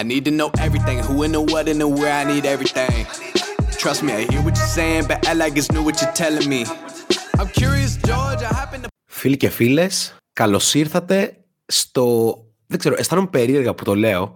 I need to know everything, who and the what and the where I need everything. Trust me, I hear what you're saying, but I like it's new what you're telling me. I'm curious, George, I happen to... Φίλοι και φίλες, καλώς ήρθατε στο... Δεν ξέρω, αισθάνομαι περίεργα που το λέω.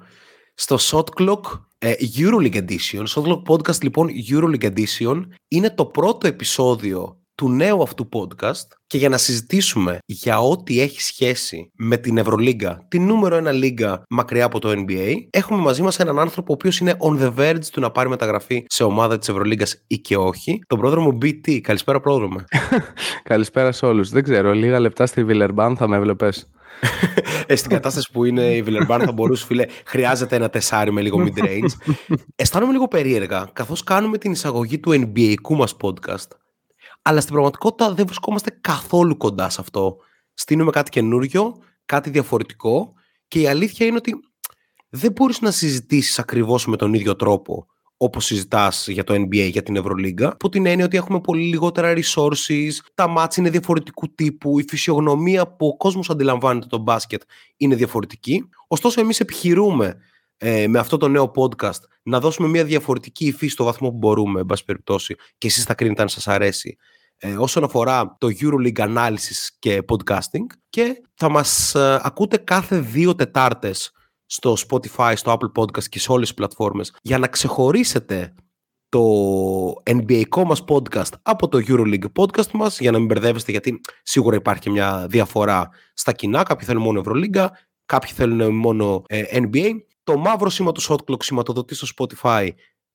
Στο Shot Clock ε, Euroleague Edition. Shot Clock Podcast λοιπόν Euroleague Edition είναι το πρώτο επεισόδιο του νέου αυτού podcast και για να συζητήσουμε για ό,τι έχει σχέση με την Ευρωλίγκα, την νούμερο ένα λίγκα μακριά από το NBA, έχουμε μαζί μας έναν άνθρωπο ο οποίος είναι on the verge του να πάρει μεταγραφή σε ομάδα της Ευρωλίγκας ή και όχι, τον πρόδρομο BT. Καλησπέρα πρόδρομο. Καλησπέρα σε όλους. Δεν ξέρω, λίγα λεπτά στη Βιλερμπάν θα με έβλεπες. ε, στην κατάσταση που είναι η Βιλερμπάν θα μπορούσε, φίλε, χρειάζεται ένα τεσάρι με λίγο mid-range. Αισθάνομαι λίγο περίεργα, καθώς κάνουμε την εισαγωγή του NBA-κού μας podcast αλλά στην πραγματικότητα δεν βρισκόμαστε καθόλου κοντά σε αυτό. Στείνουμε κάτι καινούριο, κάτι διαφορετικό και η αλήθεια είναι ότι δεν μπορείς να συζητήσεις ακριβώς με τον ίδιο τρόπο όπως συζητάς για το NBA, για την Ευρωλίγκα, από την έννοια ότι έχουμε πολύ λιγότερα resources, τα μάτς είναι διαφορετικού τύπου, η φυσιογνωμία που ο κόσμος αντιλαμβάνεται το μπάσκετ είναι διαφορετική. Ωστόσο, εμείς επιχειρούμε ε, με αυτό το νέο podcast να δώσουμε μια διαφορετική υφή στο βαθμό που μπορούμε, εν πάση περιπτώσει, και εσείς θα κρίνετε αν σας αρέσει ε, όσον αφορά το EuroLeague Analysis και podcasting και θα μας ε, ακούτε κάθε δύο Τετάρτες στο Spotify, στο Apple Podcast και σε όλες τις πλατφόρμες για να ξεχωρίσετε το NBA μας podcast από το EuroLeague podcast μας για να μην μπερδεύεστε γιατί σίγουρα υπάρχει μια διαφορά στα κοινά. Κάποιοι θέλουν μόνο Ευρωλίγκα, κάποιοι θέλουν μόνο ε, NBA. Το μαύρο σήμα του Shot σηματοδοτεί στο Spotify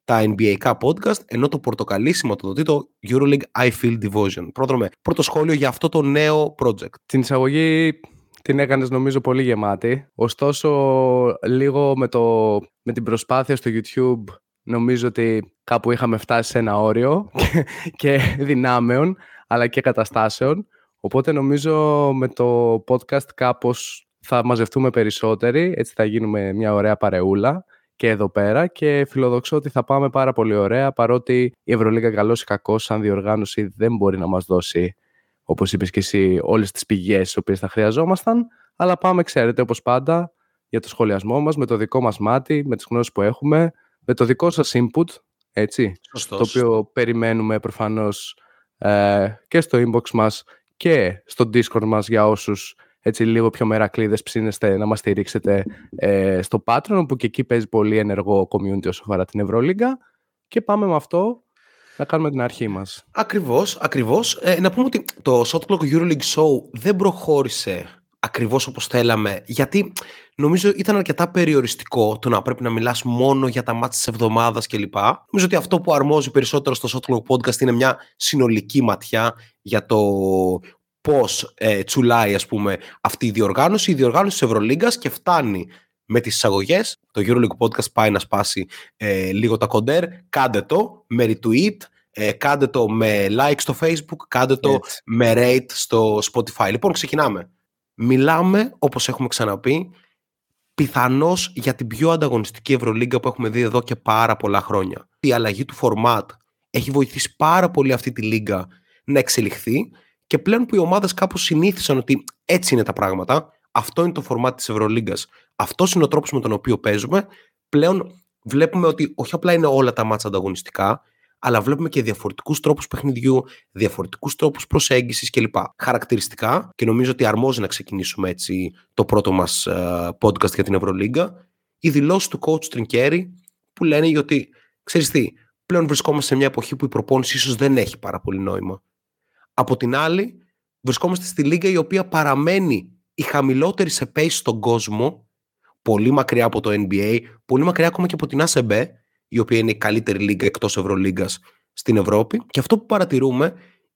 τα NBA podcast, ενώ το πορτοκαλί σηματοδοτεί το EuroLeague I Feel Division. Πρόδρομε, πρώτο σχόλιο για αυτό το νέο project. Την εισαγωγή την έκανες νομίζω πολύ γεμάτη. Ωστόσο, λίγο με, το, με την προσπάθεια στο YouTube νομίζω ότι κάπου είχαμε φτάσει σε ένα όριο και, και δυνάμεων, αλλά και καταστάσεων. Οπότε νομίζω με το podcast κάπως θα μαζευτούμε περισσότεροι, έτσι θα γίνουμε μια ωραία παρεούλα και εδώ πέρα και φιλοδοξώ ότι θα πάμε πάρα πολύ ωραία παρότι η Ευρωλίγα καλός ή κακός σαν διοργάνωση δεν μπορεί να μας δώσει όπως είπες και εσύ όλες τις πηγές τις οποίες θα χρειαζόμασταν αλλά πάμε ξέρετε όπως πάντα για το σχολιασμό μας με το δικό μας μάτι, με τις γνώσεις που έχουμε με το δικό σας input έτσι, Σωστός. το οποίο περιμένουμε προφανώς ε, και στο inbox μας και στο discord μας για όσους έτσι λίγο πιο μερακλείδες ψήνεστε να μας στηρίξετε ε, στο Patreon που και εκεί παίζει πολύ ενεργό community όσο αφορά την Ευρωλίγκα και πάμε με αυτό να κάνουμε την αρχή μας. Ακριβώς, ακριβώς. Ε, να πούμε ότι το Shot Clock EuroLeague Show δεν προχώρησε ακριβώς όπως θέλαμε γιατί νομίζω ήταν αρκετά περιοριστικό το να πρέπει να μιλάς μόνο για τα μάτια της εβδομάδας κλπ. Νομίζω ότι αυτό που αρμόζει περισσότερο στο Shot Clock Podcast είναι μια συνολική ματιά για το πώς ε, τσουλάει ας πούμε, αυτή η διοργάνωση, η διοργάνωση της Ευρωλίγκας και φτάνει με τις εισαγωγές. Το EuroLeague Podcast πάει να σπάσει ε, λίγο τα κοντέρ. Κάντε το με retweet, ε, κάντε το με like στο Facebook, κάντε το με rate στο Spotify. Λοιπόν, ξεκινάμε. Μιλάμε, όπως έχουμε ξαναπεί, πιθανώς για την πιο ανταγωνιστική Ευρωλίγκα που έχουμε δει εδώ και πάρα πολλά χρόνια. Η αλλαγή του format έχει βοηθήσει πάρα πολύ αυτή τη λίγα να εξελιχθεί και πλέον που οι ομάδες κάπως συνήθισαν ότι έτσι είναι τα πράγματα, αυτό είναι το φορμάτι της Ευρωλίγκας, αυτός είναι ο τρόπος με τον οποίο παίζουμε, πλέον βλέπουμε ότι όχι απλά είναι όλα τα μάτσα ανταγωνιστικά, αλλά βλέπουμε και διαφορετικούς τρόπους παιχνιδιού, διαφορετικούς τρόπους προσέγγισης κλπ. Χαρακτηριστικά, και νομίζω ότι αρμόζει να ξεκινήσουμε έτσι το πρώτο μας uh, podcast για την Ευρωλίγκα, η δηλώση του coach Τριγκέρι που λένε ότι ξέρεις τι, πλέον βρισκόμαστε σε μια εποχή που η προπόνηση ίσως δεν έχει πάρα πολύ νόημα. Από την άλλη, βρισκόμαστε στη λίγα η οποία παραμένει η χαμηλότερη σε pace στον κόσμο, πολύ μακριά από το NBA, πολύ μακριά ακόμα και από την ACB, η οποία είναι η καλύτερη λίγα εκτός Ευρωλίγκας στην Ευρώπη. Και αυτό που παρατηρούμε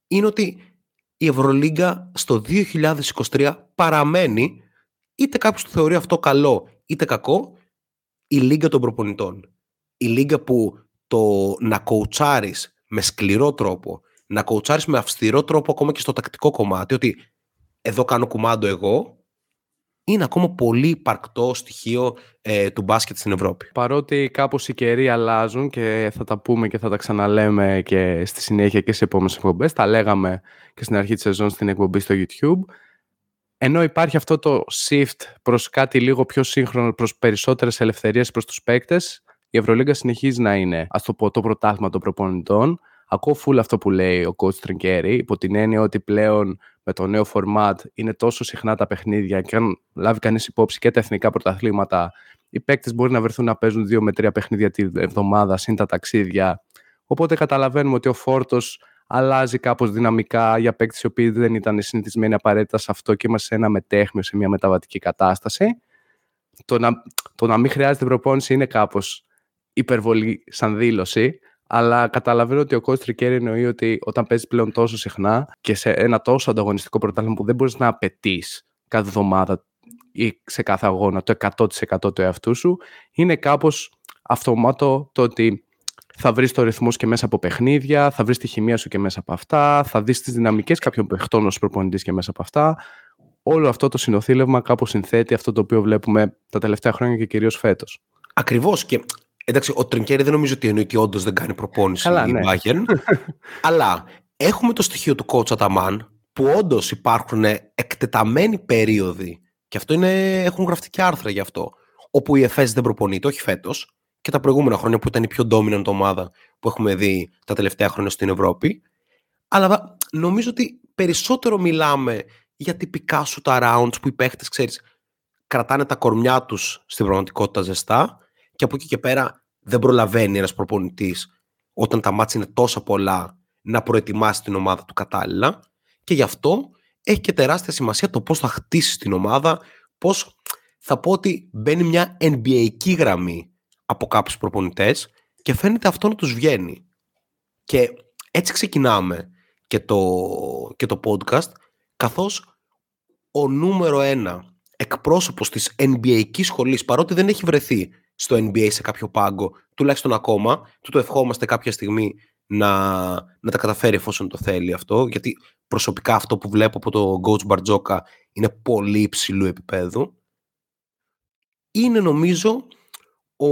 είναι ότι η Ευρωλίγκα στο 2023 παραμένει, είτε κάποιος το θεωρεί αυτό καλό είτε κακό, η λίγα των προπονητών. Η λίγα που το να κοουτσάρεις με σκληρό τρόπο, να κοουτσάρεις με αυστηρό τρόπο ακόμα και στο τακτικό κομμάτι, ότι εδώ κάνω κουμάντο εγώ, είναι ακόμα πολύ υπαρκτό στοιχείο ε, του μπάσκετ στην Ευρώπη. Παρότι κάπως οι καιροί αλλάζουν και θα τα πούμε και θα τα ξαναλέμε και στη συνέχεια και σε επόμενες εκπομπές, τα λέγαμε και στην αρχή της σεζόν στην εκπομπή στο YouTube, ενώ υπάρχει αυτό το shift προς κάτι λίγο πιο σύγχρονο, προς περισσότερες ελευθερίες προς τους παίκτες, η Ευρωλίγκα συνεχίζει να είναι, ας το πω, το πρωτάθλημα των προπονητών. Ακούω full αυτό που λέει ο coach Τριγκέρι, υπό την έννοια ότι πλέον με το νέο format είναι τόσο συχνά τα παιχνίδια και αν λάβει κανείς υπόψη και τα εθνικά πρωταθλήματα, οι παίκτες μπορεί να βρεθούν να παίζουν δύο με τρία παιχνίδια τη εβδομάδα συν τα ταξίδια. Οπότε καταλαβαίνουμε ότι ο φόρτος αλλάζει κάπως δυναμικά για παίκτες οι οποίοι δεν ήταν συνηθισμένοι απαραίτητα σε αυτό και είμαστε σε ένα μετέχμιο, σε μια μεταβατική κατάσταση. Το να, το να μην χρειάζεται προπόνηση είναι κάπως υπερβολή σαν δήλωση, αλλά καταλαβαίνω ότι ο coach Τρικέρη εννοεί ότι όταν παίζεις πλέον τόσο συχνά και σε ένα τόσο ανταγωνιστικό πρωτάθλημα που δεν μπορείς να απαιτείς κάθε εβδομάδα ή σε κάθε αγώνα το 100% του εαυτού σου, είναι κάπως αυτομάτω το ότι θα βρεις το ρυθμό και μέσα από παιχνίδια, θα βρεις τη χημεία σου και μέσα από αυτά, θα δεις τις δυναμικές κάποιων παιχτών ως προπονητής και μέσα από αυτά. Όλο αυτό το συνοθήλευμα κάπως συνθέτει αυτό το οποίο βλέπουμε τα τελευταία χρόνια και κυρίως φέτος. Ακριβώς. Και εντάξει, ο Τρινκέρι δεν νομίζω ότι εννοεί ότι όντως δεν κάνει προπόνηση Καλά, η ναι. αλλά έχουμε το στοιχείο του coach Αταμάν που όντως υπάρχουν εκτεταμένοι περίοδοι και αυτό είναι, έχουν γραφτεί και άρθρα γι' αυτό όπου η ΕΦΕΣ δεν προπονείται, όχι φέτος, και τα προηγούμενα χρόνια που ήταν η πιο dominant ομάδα που έχουμε δει τα τελευταία χρόνια στην Ευρώπη. Αλλά νομίζω ότι περισσότερο μιλάμε για τυπικά σου τα rounds που οι παίχτες, ξέρεις, κρατάνε τα κορμιά τους στην πραγματικότητα ζεστά και από εκεί και πέρα δεν προλαβαίνει ένας προπονητής όταν τα μάτια είναι τόσα πολλά να προετοιμάσει την ομάδα του κατάλληλα και γι' αυτό έχει και τεράστια σημασία το πώς θα χτίσει την ομάδα, πώς θα πω ότι μπαίνει μια NBA γραμμή από κάποιους προπονητές και φαίνεται αυτό να τους βγαίνει. Και έτσι ξεκινάμε και το, και το podcast, καθώς ο νούμερο ένα εκπρόσωπος της NBA σχολής, παρότι δεν έχει βρεθεί στο NBA σε κάποιο πάγκο, τουλάχιστον ακόμα, του το ευχόμαστε κάποια στιγμή να, να τα καταφέρει εφόσον το θέλει αυτό, γιατί προσωπικά αυτό που βλέπω από το coach Μπαρτζόκα είναι πολύ υψηλού επίπεδου. Είναι νομίζω ο,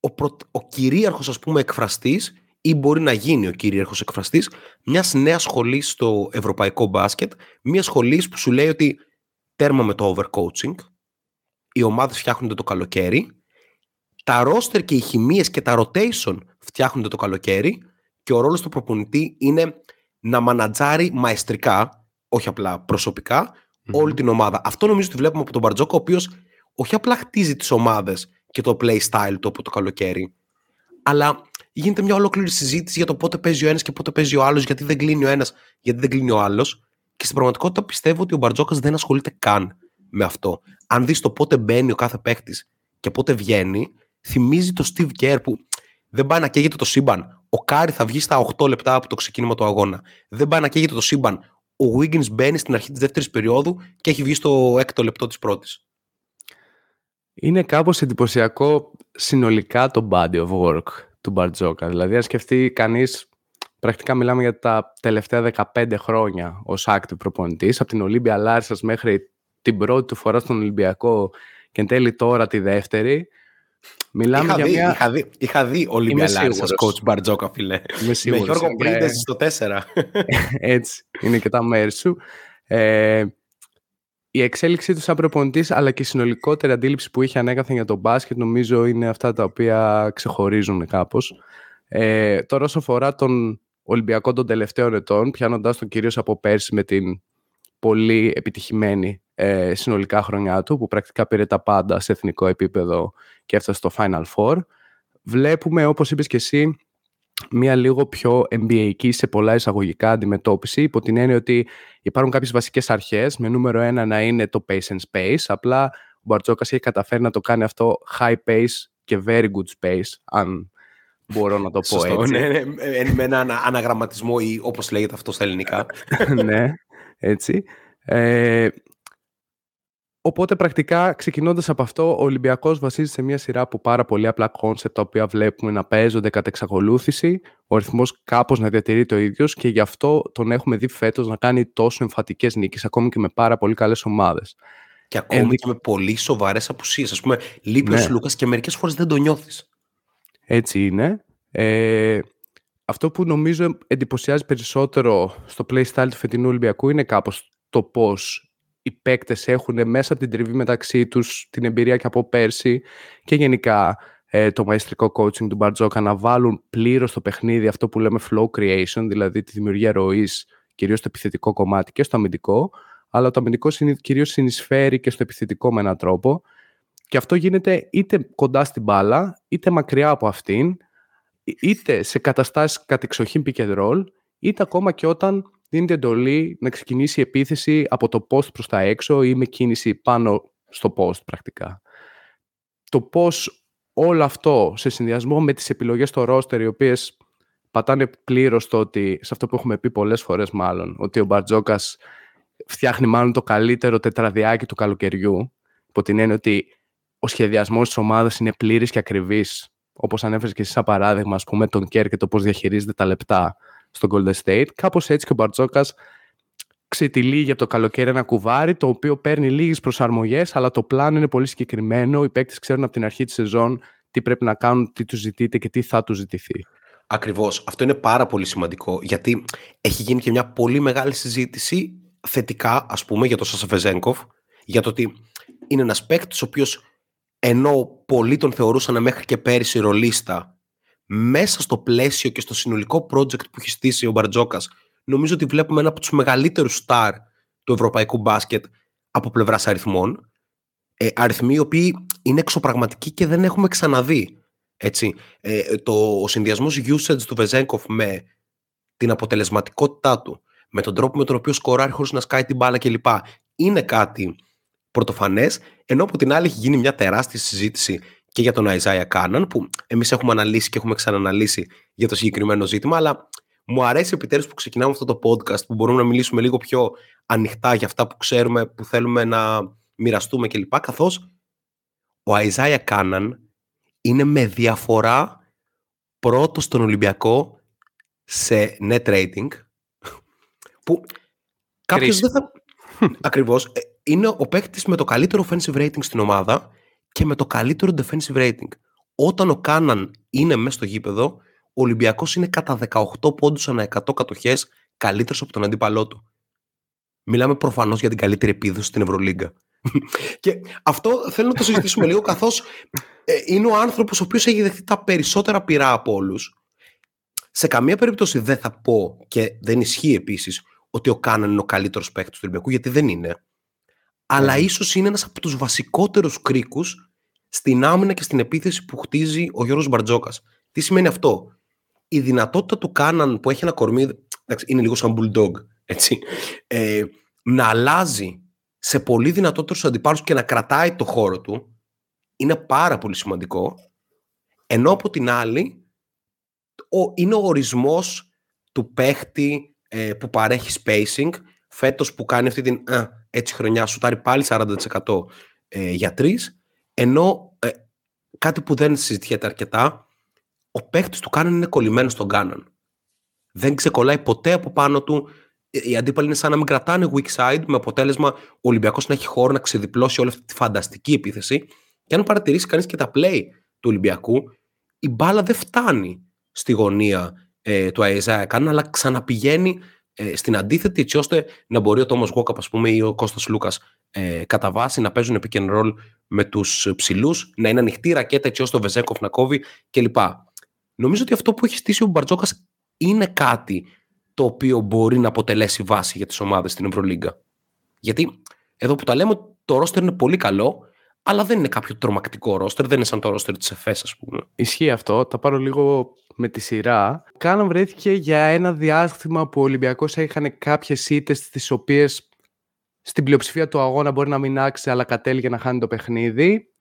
ο, προ, ο κυρίαρχος ας πούμε εκφραστής ή μπορεί να γίνει ο κυρίαρχος εκφραστής μιας νέας σχολής στο ευρωπαϊκό μπάσκετ, μιας σχολής που σου λέει ότι τέρμα με το overcoaching, οι ομάδες φτιάχνονται το καλοκαίρι, τα roster και οι χημίες και τα rotation φτιάχνονται το καλοκαίρι και ο ρόλος του προπονητή είναι να μανατζάρει μαεστρικά, όχι απλά όλη την ομάδα. Αυτό νομίζω ότι βλέπουμε από τον Μπαρτζόκα, ο οποίος όχι απλά χτίζει τις ομάδες και το play style του από το καλοκαίρι, αλλά γίνεται μια ολόκληρη συζήτηση για το πότε παίζει ο ένας και πότε παίζει ο άλλος, γιατί δεν κλείνει ο ένας, γιατί δεν κλείνει ο άλλος. Και στην πραγματικότητα πιστεύω ότι ο Μπαρτζόκας δεν ασχολείται καν με αυτό. Αν δεις το πότε μπαίνει ο κάθε παίχτη και πότε βγαίνει, θυμίζει το Steve Kerr που δεν πάει να καίγεται το σύμπαν. Ο Κάρι θα βγει στα 8 λεπτά από το ξεκίνημα του αγώνα. Δεν πάει να καίγεται το σύμπαν. Ο Wiggins μπαίνει στην αρχή της δεύτερης περίοδου και έχει βγει στο έκτο λεπτό της πρώτης. Είναι κάπως εντυπωσιακό συνολικά το body of work του Μπαρτζόκα. Δηλαδή, αν σκεφτεί κανείς, πρακτικά μιλάμε για τα τελευταία 15 χρόνια ως active προπονητής, από την Ολύμπια Λάρισας μέχρι την πρώτη του φορά στον Ολυμπιακό και εν τέλει τώρα τη δεύτερη. Μιλάμε είχα για δει, μια... είχα δει, είχα δει Ολύμπια Λάρισας coach Μπαρτζόκα, φίλε. Είμαι σίγουρος. Με Γιώργο Πρίντες στο 4. Έτσι, είναι και τα μέρη σου. Ε, η εξέλιξή του σαν προπονητής αλλά και η συνολικότερη αντίληψη που είχε ανέκαθεν για τον μπάσκετ νομίζω είναι αυτά τα οποία ξεχωρίζουν κάπως. Ε, τώρα όσο αφορά τον Ολυμπιακό των τελευταίων ετών, πιάνοντας τον κυρίως από πέρσι με την πολύ επιτυχημένη ε, συνολικά χρονιά του, που πρακτικά πήρε τα πάντα σε εθνικό επίπεδο και έφτασε στο Final Four, βλέπουμε, όπως είπες και εσύ, μια λίγο πιο NBA σε πολλά εισαγωγικά αντιμετώπιση υπό την έννοια ότι υπάρχουν κάποιες βασικές αρχές με νούμερο ένα να είναι το pace and space απλά ο Μπαρτζόκας έχει καταφέρει να το κάνει αυτό high pace και very good space αν μπορώ να το πω έτσι. Ναι, ναι, με ένα αναγραμματισμό ή όπως λέγεται αυτό στα ελληνικά. ναι, έτσι. Ε, Οπότε πρακτικά ξεκινώντας από αυτό, ο Ολυμπιακός βασίζεται σε μια σειρά από πάρα πολύ απλά κόνσεπτ τα οποία βλέπουμε να παίζονται κατά εξακολούθηση, ο ρυθμός κάπως να διατηρείται ο ίδιος και γι' αυτό τον έχουμε δει φέτος να κάνει τόσο εμφατικές νίκες, ακόμη και με πάρα πολύ καλές ομάδες. Και ακόμη και με πολύ σοβαρές απουσίες. Ας πούμε, λείπει ναι. ο Λούκας και μερικές φορές δεν το νιώθεις. Έτσι είναι. Ε, αυτό που νομίζω εντυπωσιάζει περισσότερο στο playstyle του φετινού Ολυμπιακού είναι κάπως το πώς οι παίκτες έχουν μέσα από την τριβή μεταξύ τους την εμπειρία και από πέρσι και γενικά ε, το μαεστρικό coaching του Μπαρτζόκα να βάλουν πλήρως στο παιχνίδι αυτό που λέμε flow creation, δηλαδή τη δημιουργία ροής, κυρίως στο επιθετικό κομμάτι και στο αμυντικό, αλλά το αμυντικό κυρίως συνεισφέρει και στο επιθετικό με έναν τρόπο. Και αυτό γίνεται είτε κοντά στην μπάλα, είτε μακριά από αυτήν, είτε σε καταστάσεις κατεξοχήν pick and roll, είτε ακόμα και όταν δίνεται εντολή να ξεκινήσει η επίθεση από το post προς τα έξω ή με κίνηση πάνω στο post πρακτικά. Το πώς όλο αυτό σε συνδυασμό με τις επιλογές στο roster οι οποίες πατάνε πλήρως στο ότι, σε αυτό που έχουμε πει πολλές φορές μάλλον, ότι ο Μπαρτζόκας φτιάχνει μάλλον το καλύτερο τετραδιάκι του καλοκαιριού, υπό την έννοια ότι ο σχεδιασμός της ομάδας είναι πλήρης και ακριβής, όπως ανέφερες και εσύ σαν παράδειγμα, ας πούμε, τον Κέρ και το πώς διαχειρίζεται τα λεπτά στο Golden State. Κάπως έτσι και ο Μπαρτζόκας ξετυλίγει από το καλοκαίρι ένα κουβάρι, το οποίο παίρνει λίγες προσαρμογές, αλλά το πλάνο είναι πολύ συγκεκριμένο. Οι παίκτες ξέρουν από την αρχή της σεζόν τι πρέπει να κάνουν, τι τους ζητείτε και τι θα τους ζητηθεί. Ακριβώς. Αυτό είναι πάρα πολύ σημαντικό, γιατί έχει γίνει και μια πολύ μεγάλη συζήτηση θετικά, ας πούμε, για τον Σασαφεζέγκοφ, για το ότι είναι ένας παίκτης ο οποίος ενώ πολλοί τον θεωρούσαν μέχρι και πέρυσι ρολίστα, μέσα στο πλαίσιο και στο συνολικό project που έχει στήσει ο Μπαρτζόκας, νομίζω ότι βλέπουμε ένα από τους μεγαλύτερους στάρ του ευρωπαϊκού μπάσκετ από πλευράς αριθμών. Ε, αριθμοί οι οποίοι είναι εξωπραγματικοί και δεν έχουμε ξαναδεί. Έτσι. Ε, το, ο συνδυασμός usage του Βεζέγκοφ με την αποτελεσματικότητά του, με τον τρόπο με τον οποίο σκοράρει χωρίς να σκάει την μπάλα κλπ. Είναι κάτι πρωτοφανές, ενώ από την άλλη έχει γίνει μια τεράστια συζήτηση και για τον Αϊζάια Κάναν, που εμείς έχουμε αναλύσει και έχουμε ξαναναλύσει για το συγκεκριμένο ζήτημα, αλλά μου αρέσει επιτέλους που ξεκινάμε αυτό το podcast που μπορούμε να μιλήσουμε λίγο πιο ανοιχτά για αυτά που ξέρουμε, που θέλουμε να μοιραστούμε κλπ. Καθώς ο Αϊζάια Κάναν είναι με διαφορά πρώτος στον Ολυμπιακό σε net rating. Που κάποιος δεν θα. Ακριβώς. Ε, είναι ο παίκτης με το καλύτερο offensive rating στην ομάδα και με το καλύτερο defensive rating. Όταν ο Κάναν είναι μέσα στο γήπεδο, ο Ολυμπιακός είναι κατά 18 πόντους ανά 100 κατοχές καλύτερος από τον αντίπαλό του. Μιλάμε προφανώς για την καλύτερη επίδοση στην Ευρωλίγκα. και αυτό θέλω να το συζητήσουμε λίγο, καθώς ε, είναι ο άνθρωπος ο οποίος έχει δεχτεί τα περισσότερα πειρά από όλους. Σε καμία περίπτωση δεν θα πω και δεν ισχύει επίσης ότι ο Κάναν είναι ο καλύτερος παίκτης του Ολυμπιακού, γιατί δεν είναι. Αλλά ναι. ίσως είναι ένας από τους βασικότερους κρίκους στην άμυνα και στην επίθεση που χτίζει ο Γιώργος Μπαρτζόκας. Τι σημαίνει αυτό; Η δυνατότητα του Κάναν που έχει ένα κορμί, εντάξει, είναι λίγο σαν bulldog, έτσι, ε, να αλλάζει σε πολύ δυνατότερους αντιπάλους και να κρατάει το χώρο του, είναι πάρα πολύ σημαντικό. Ενώ από την άλλη, ο, είναι ο ορισμός του παίχτη ε, που παρέχει spacing, φέτος που κάνει αυτή την α, έτσι χρονιά, σου τάρει πάλι 40% ε, για τρεις, ενώ ε, κάτι που δεν συζητιέται αρκετά, ο παίχτης του Κάναν είναι κολλημένος στον Κάναν. Δεν ξεκολλάει ποτέ από πάνω του. Οι αντίπαλοι είναι σαν να μην κρατάνε weak side, με αποτέλεσμα ο Ολυμπιακός να έχει χώρο να ξεδιπλώσει όλη αυτή τη φανταστική επίθεση. Και αν παρατηρήσει κανείς και τα play του Ολυμπιακού, η μπάλα δεν φτάνει στη γωνία ε, του Αϊζάια Κάναν, αλλά ξαναπηγαίνει ε, στην αντίθετη, έτσι ώστε να μπορεί ο Τόμο Γόκαπ ή ο Κώστας Λούκας ε, κατά βάση να παίζουν pick and roll με τους ψηλούς, να είναι ανοιχτή ρακέτα έτσι ώστε ο Βεζέκοφ να κόβει κλπ. Νομίζω ότι αυτό που έχει στήσει ο Μπαρτζόκας είναι κάτι το οποίο μπορεί να αποτελέσει βάση για τις ομάδες στην Ευρωλίγκα. Γιατί εδώ που τα λέμε, το ρόστερ είναι πολύ καλό, αλλά δεν είναι κάποιο τρομακτικό ρόστερ, δεν είναι σαν το ρόστερ της ΕΦΕΣ, ας πούμε. Ισχύει αυτό. Τα πάρω λίγο με τη σειρά. Κάναν βρέθηκε για ένα διάστημα που ο Ολυμπιακός είχαν κάποιες ήττες, τις οποίες στην πλειοψηφία του αγώνα μπορεί να μην άξει, αλλά κατέληγε να χάνει το παιχνίδι.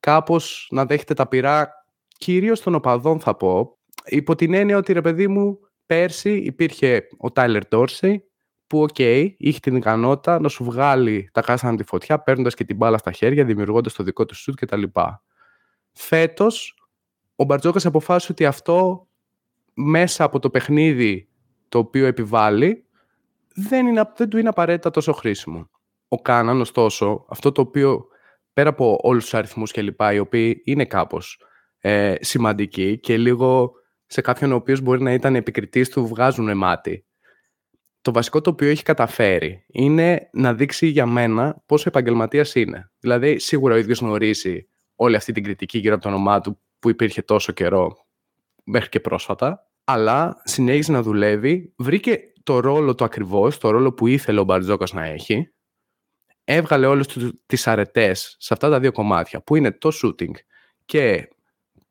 Κάπως να δέχεται τα πυρά κυρίως των οπαδών θα πω, υπό την έννοια ότι ρε παιδί μου πέρσι υπήρχε ο Τάιλερ Ντόρσεϊ που OK, okay, είχε την ικανότητα να σου βγάλει τα κάστανα τη φωτιά παίρνοντας και την μπάλα στα χέρια, δημιουργώντας το δικό του σουτ κτλ. Φέτος, ο Μπαρτζόκας αποφάσισε ότι αυτό μέσα από το παιχνίδι το οποίο επιβάλλει δεν, είναι, δεν του είναι απαραίτητα τόσο χρήσιμο. Ο Κάναν, ωστόσο, αυτό το οποίο πέρα από όλους τους αριθμούς κλπ, οι οποίοι είναι κάπως ε, σημαντική και λίγο σε κάποιον ο οποίος μπορεί να ήταν επικριτής του βγάζουν μάτι. Το βασικό το οποίο έχει καταφέρει είναι να δείξει για μένα πόσο επαγγελματίας είναι. Δηλαδή, σίγουρα ο ίδιος γνωρίζει όλη αυτή την κριτική γύρω από το όνομά του που υπήρχε τόσο καιρό μέχρι και πρόσφατα, αλλά συνέχισε να δουλεύει, βρήκε το ρόλο του ακριβώς, το ρόλο που ήθελε ο Μπαρτζόκας να έχει, έβγαλε όλες τις αρετές σε αυτά τα δύο κομμάτια, που είναι το shooting και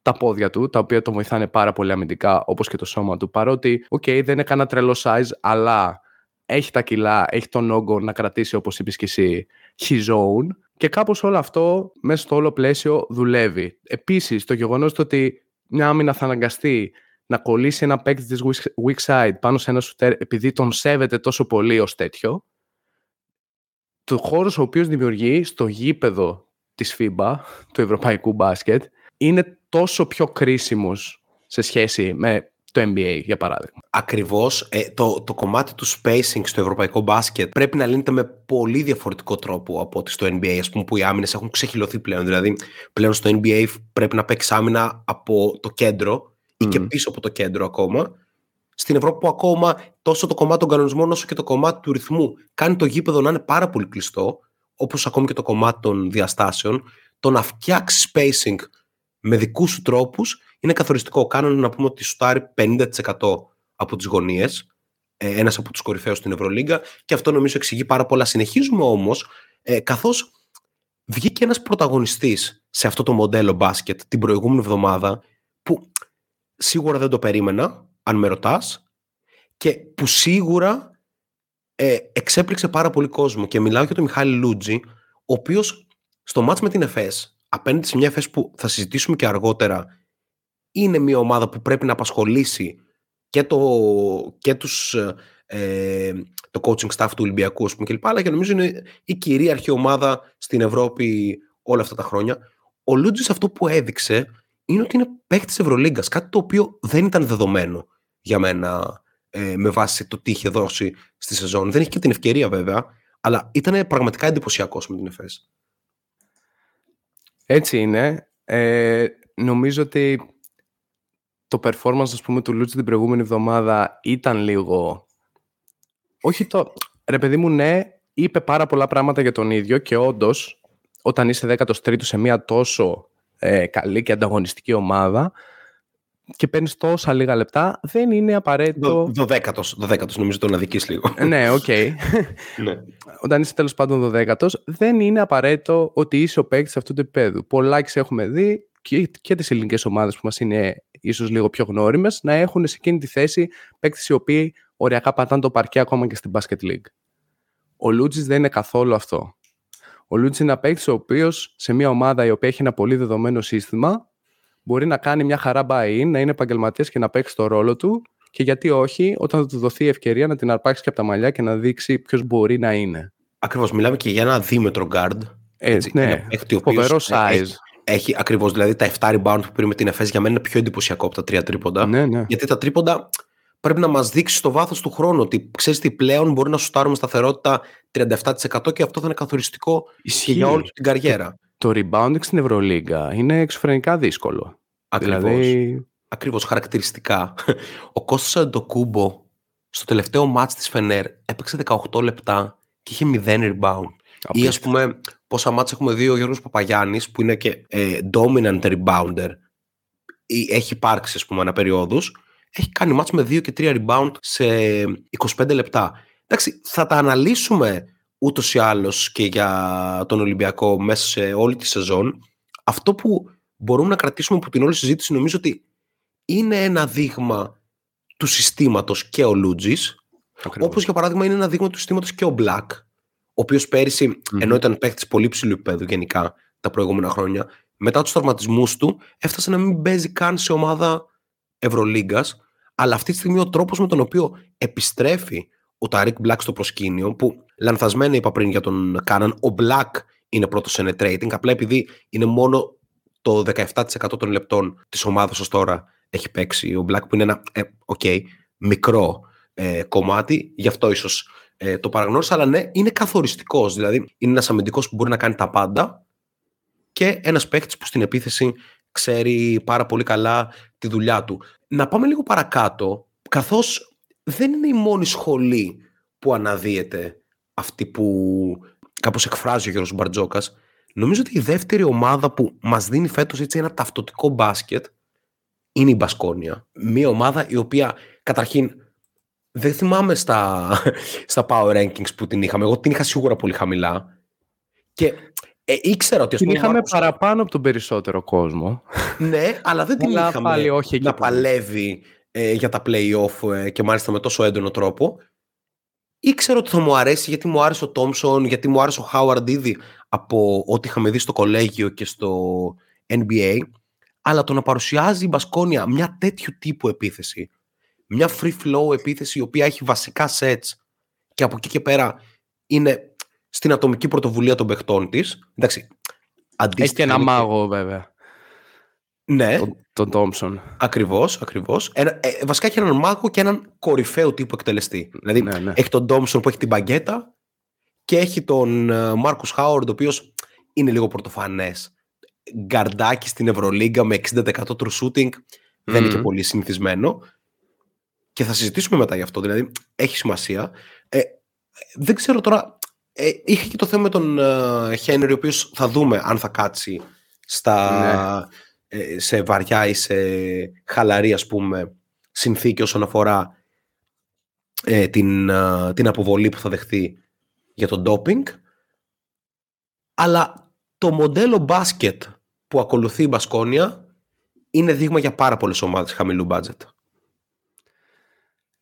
τα πόδια του, τα οποία το βοηθάνε πάρα πολύ αμυντικά, όπως και το σώμα του, παρότι, OK, okay, δεν είναι κανένα τρελό size, αλλά έχει τα κιλά, έχει τον όγκο να κρατήσει, όπως είπες και εσύ, his own, και κάπως όλο αυτό μέσα στο όλο πλαίσιο δουλεύει. Επίσης, το γεγονός ότι μια άμυνα θα αναγκαστεί να κολλήσει ένα παίκτη της weak side πάνω σε ένα σουτέρ επειδή τον σέβεται τόσο πολύ ως τέτοιο, το χώρος ο οποίος δημιουργεί στο γήπεδο της FIBA, του ευρωπαϊκού μπάσκετ, είναι τόσο πιο κρίσιμος σε σχέση με το NBA, για παράδειγμα. Ακριβώς. Ε, το, το κομμάτι του spacing στο ευρωπαϊκό μπάσκετ πρέπει να λύνεται με πολύ διαφορετικό τρόπο από ότι στο NBA, ας πούμε, που οι άμυνες έχουν ξεχυλωθεί πλέον. Δηλαδή, πλέον στο NBA πρέπει να παίξεις άμυνα από το κέντρο ή και πίσω από το κέντρο ακόμα. Στην Ευρώπη που ακόμα τόσο το κομμάτι των κανονισμών όσο και το κομμάτι του ρυθμού κάνει το γήπεδο να είναι πάρα πολύ κλειστό, όπως ακόμη και το κομμάτι των διαστάσεων, το να φτιάξεις spacing με δικούς σου τρόπους είναι καθοριστικό. Κάνουν να πούμε ότι σουτάρει 50% από τις γωνίες, ε, ένας από τους κορυφαίους στην Ευρωλίγκα, και αυτό νομίζω εξηγεί πάρα πολλά. Συνεχίζουμε όμως, ε, καθώς βγήκε ένας πρωταγωνιστής σε αυτό το μοντέλο μπάσκετ την προηγούμενη εβδομάδα, που σίγουρα δεν το περίμενα, αν με ρωτάς, και που σίγουρα ε, εξέπληξε πάρα πολύ κόσμο. Και μιλάω για τον Μιχάλη Λούτζη, ο οποίος στο μάτς με την ΕΦΕΣ, απέναντι σε μια ΕΦΕΣ που θα συζητήσουμε και αργότερα, είναι μια ομάδα που πρέπει να απασχολήσει και, το, και τους, ε, το coaching staff του Ολυμπιακού πούμε, κλπ. Αλλά και νομίζω είναι η κυρίαρχη ομάδα στην Ευρώπη όλα αυτά τα χρόνια. Ο Λούτζης αυτό που έδειξε είναι ότι είναι παίκτης Ευρωλίγκας. Κάτι το οποίο δεν ήταν δεδομένο για μένα ε, με βάση το τι είχε δώσει στη σεζόν. Δεν είχε και την ευκαιρία βέβαια, αλλά ήταν πραγματικά εντυπωσιακός με την ΕΦΕΣ. Έτσι είναι. Ε, νομίζω ότι το performance ας πούμε, του Λούτσι την προηγούμενη εβδομάδα ήταν λίγο... Όχι το... Ρε παιδί μου, ναι, είπε πάρα πολλά πράγματα για τον ίδιο και όντως, όταν είσαι 13ο σε μια τόσο ε, καλή και ανταγωνιστική ομάδα και παίρνεις τόσα λίγα λεπτά, δεν είναι απαραίτητο. Δωδέκατος, δωδέκατος νομίζω το να δει λίγο. Ε, ναι, OK. Okay. ναι. Όταν είσαι τέλος πάντων δωδέκατος, δεν είναι απαραίτητο ότι είσαι ο παίκτης αυτού του επίπεδου. Πολλά έχουμε δει και, και τις ελληνικές ομάδες που μας είναι ίσως λίγο πιο γνώριμες να έχουν σε εκείνη τη θέση παίκτες οι οποίοι οριακά πατάνε το παρκέ ακόμα και στην Basket League. Ο Λούτζης δεν είναι καθόλου αυτό. Ο Λούτζης είναι ένα παίκτης ο οποίος σε μια ομάδα η οποία έχει ένα πολύ δεδομένο σύστημα μπορεί να κάνει μια χαρά buy-in, να είναι επαγγελματίας και να παίξει το ρόλο του και γιατί όχι, όταν θα του δοθεί η ευκαιρία να την αρπάξει και από τα μαλλιά και να δείξει ποιος μπορεί να είναι. Ακριβώς. Μιλάμε και για ένα δίμετρο guard. Έτσι, ναι, φοβερό size. Έχει ακριβώς δηλαδή τα 7 rebound που πήρε με την ΕΦΕΣ για μένα είναι πιο εντυπωσιακό από τα 3 τρίποντα. Ναι, ναι. Γιατί τα τρίποντα πρέπει να μας δείξει στο βάθος του χρόνου ότι ξέρεις τι πλέον μπορεί να σου στάρουμε σταθερότητα 37% και αυτό θα είναι καθοριστικό Ισχύει. για όλη την καριέρα. Το, το rebounding στην Ευρωλίγκα είναι εξωφρενικά δύσκολο. Ακριβώς. Δηλαδή... Ακριβώς, χαρακτηριστικά. Ο Κώστας Αντοκούμπο στο τελευταίο μάτς της Φενέρ έπαιξε 18 λεπτά και είχε 0 rebound. Ή ας πούμε πόσα μάτς έχουμε δει ο Γιώργος Παπαγιάννης που είναι και ε, dominant rebounder ή έχει υπάρξει ας πούμε αναπεριόδους έχει κάνει μάτς με 2 και 3 rebound σε 25 λεπτά. Εντάξει, θα τα αναλύσουμε ούτως ή άλλως και για τον Ολυμπιακό μέσα σε όλη τη σεζόν. Αυτό που μπορούμε να κρατήσουμε από την όλη συζήτηση νομίζω ότι είναι ένα δείγμα του συστήματος και ο Λούτζης όπως για παράδειγμα είναι ένα δείγμα του συστήματος και ο Black ο οποίος πέρυσι, mm-hmm. ενώ ήταν παίχτη πολύ ψηλού επίπεδου γενικά τα προηγούμενα χρόνια, μετά τους τραυματισμούς του έφτασε να μην παίζει καν σε ομάδα Ευρωλίγκας. Αλλά αυτή τη στιγμή ο τρόπος με τον οποίο επιστρέφει ο Ταρικ Μπλακ στο προσκήνιο, που λανθασμένα είπα πριν για τον Κάναν, ο Μπλακ είναι πρώτος σε net rating, απλά επειδή είναι μόνο το 17% των λεπτών της ομάδας ως τώρα έχει παίξει ο Μπλακ, που είναι ένα ε, okay, μικρό ε, κομμάτι, γι' αυτό ίσως ε, το παραγνώρισα, αλλά ναι, είναι καθοριστικός. Δηλαδή, είναι ένας αμυντικός που μπορεί να κάνει τα πάντα και ένας παίκτης που στην επίθεση ξέρει πάρα πολύ καλά τη δουλειά του. Να πάμε λίγο παρακάτω, καθώς δεν είναι η μόνη σχολή που αναδύεται αυτή που κάπως εκφράζει ο Γιώργος Μπαρτζόκας. Νομίζω ότι η δεύτερη ομάδα που μας δίνει φέτος έτσι ένα ταυτοτικό μπάσκετ είναι η Μπασκόνια. Μια ομάδα η οποία καταρχήν δεν θυμάμαι στα, στα power rankings που την είχαμε. Εγώ την είχα σίγουρα πολύ χαμηλά. Και ε, ήξερα ότι... Την είχαμε παραπάνω από τον περισσότερο κόσμο. Ναι, αλλά δεν την είχαμε πάλι όχι να παλεύει ε, για τα play-off ε, και μάλιστα με τόσο έντονο τρόπο. Ήξερα ότι θα μου αρέσει γιατί μου άρεσε ο Τόμσον, γιατί μου άρεσε ο Χάουαρντ ήδη από ό,τι είχαμε δει στο κολέγιο και στο NBA. Αλλά το να παρουσιάζει η Μπασκόνια μια τέτοιου τύπου επίθεση, μια free flow επίθεση η οποία έχει βασικά sets και από εκεί και πέρα είναι στην ατομική πρωτοβουλία των παιχτών της. Εντάξει. Έχει και ένα μάγο, βέβαια. Ναι. Τον Τόμψον. Ακριβώς, ακριβώς. Ε, βασικά έχει έναν μάγο και έναν κορυφαίο τύπο εκτελεστή. Δηλαδή ναι, ναι. έχει τον Τόμψον που έχει την μπαγκέτα και έχει τον Μάρκο Χάουαρντ, ο οποίος είναι λίγο πρωτοφανές. Γκαρντάκι στην Ευρωλίγκα με 60% true shooting. Δεν είναι και πολύ συνηθισμένο. Και θα συζητήσουμε μετά γι' αυτό. Δηλαδή έχει σημασία. Ε, δεν ξέρω τώρα ε, είχε και το θέμα με τον Χένρι, ο οποίος θα δούμε αν θα κάτσει στα, ναι. ε, σε βαριά ή σε χαλαρή, ας πούμε, συνθήκη όσον αφορά ε, την, την αποβολή που θα δεχθεί για τον ντόπινγκ. Αλλά το μοντέλο μπάσκετ που ακολουθεί η Μπασκόνια είναι δείγμα για πάρα πολλές ομάδες χαμηλού μπάτζετ.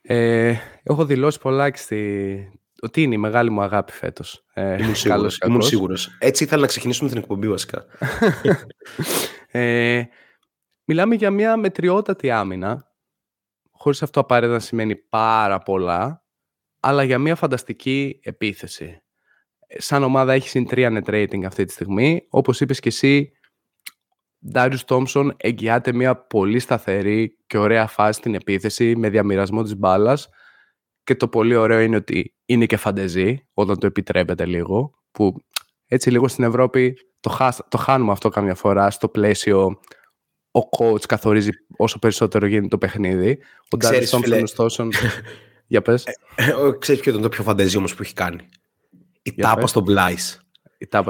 Ε, έχω δηλώσει πολλά και στη, ότι είναι η μεγάλη μου αγάπη φέτος. Ε, ήμουν σίγουρος, ήμουν σίγουρος. Έτσι ήθελα να ξεκινήσουμε την εκπομπή βασικά. ε, μιλάμε για μια μετριότατη άμυνα, χωρίς αυτό απαραίτητα να σημαίνει πάρα πολλά, αλλά για μια φανταστική επίθεση. Σαν ομάδα έχεις συν 3 net rating αυτή τη στιγμή. Όπως είπες και εσύ, Darius Thompson εγγυάται μια πολύ σταθερή και ωραία φάση στην επίθεση με διαμοιρασμό της μπάλας και το πολύ ωραίο είναι ότι είναι και φαντεζή όταν το επιτρέπετε λίγο, που έτσι λίγο στην Ευρώπη το, το χάνουμε αυτό καμιά φορά στο πλαίσιο ο coach καθορίζει όσο περισσότερο γίνεται το παιχνίδι. Ο Ντάρι Τόμψον, ωστόσο. Για πες. Ε, ε, ξέρεις ποιο ήταν το πιο φαντεζή όμως που έχει κάνει. Η τάπα στο Μπλάις.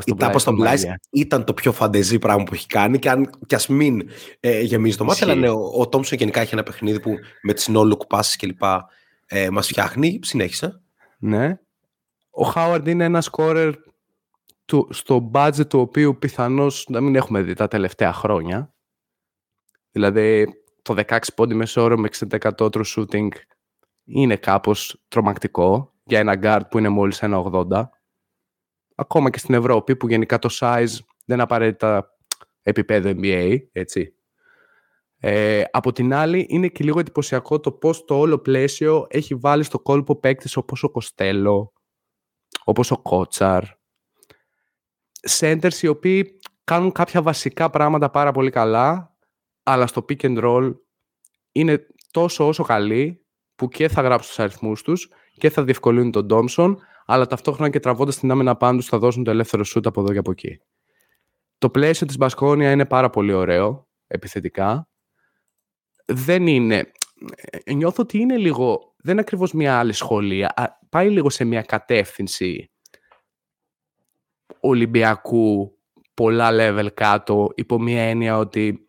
Η τάπα στο Μπλάις ήταν το πιο φαντεζή πράγμα που έχει κάνει και, αν, και ας μην ε, γεμίζει το μάτι, αλλά ναι, ο, ο Τόμψον γενικά έχει ένα παιχνίδι που με τις no look passes κλπ ε, μας φτιάχνει. Συνέχισα. Ναι. Ο Χάουαρντ είναι ένα σκόρερ του, στο budget του οποίου πιθανώς να μην έχουμε δει τα τελευταία χρόνια. Δηλαδή το 16 πόντι μεσόωρο με 60% true shooting είναι κάπως τρομακτικό για ένα guard που είναι μόλις 1,80. Ακόμα και στην Ευρώπη που γενικά το size δεν απαραίτητα επίπεδο NBA, έτσι. Ε, από την άλλη, είναι και λίγο εντυπωσιακό το πώς το όλο πλαίσιο έχει βάλει στο κόλπο παίκτη όπως ο Κοστέλο, όπως ο Κότσαρ. Centers οι οποίοι κάνουν κάποια βασικά πράγματα πάρα πολύ καλά, αλλά στο pick and roll είναι τόσο όσο καλοί που και θα γράψουν τους αριθμούς τους και θα διευκολύνουν τον Ντόμσον, αλλά ταυτόχρονα και τραβώντας την άμενα πάνω θα δώσουν το ελεύθερο σούτ από εδώ και από εκεί. Το πλαίσιο της Μπασκόνια είναι πάρα πολύ ωραίο, επιθετικά δεν είναι... Ε, νιώθω ότι είναι λίγο... Δεν είναι ακριβώς μια άλλη σχολεία. Πάει λίγο σε μια κατεύθυνση Ολυμπιακού πολλά level κάτω υπό μια έννοια ότι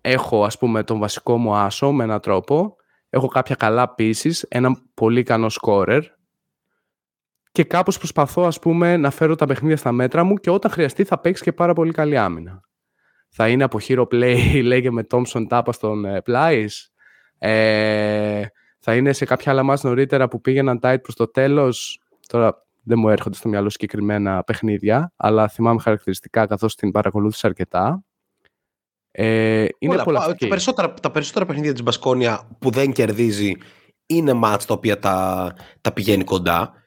έχω ας πούμε τον βασικό μου άσο με έναν τρόπο, έχω κάποια καλά pieces, ένα πολύ ικανό scorer και κάπως προσπαθώ ας πούμε να φέρω τα παιχνίδια στα μέτρα μου και όταν χρειαστεί θα παίξει και πάρα πολύ καλή άμυνα θα είναι από hero play, λέγε με Thompson Τάπα στον ε, Ε, θα είναι σε κάποια άλλα μας νωρίτερα που πήγαιναν tight προς το τέλος. Τώρα δεν μου έρχονται στο μυαλό συγκεκριμένα παιχνίδια, αλλά θυμάμαι χαρακτηριστικά καθώς την παρακολούθησα αρκετά. Ε, είναι Όλα, πολλά τα, περισσότερα, τα περισσότερα παιχνίδια της Μπασκόνια που δεν κερδίζει είναι μάτς τα οποία τα, τα πηγαίνει κοντά.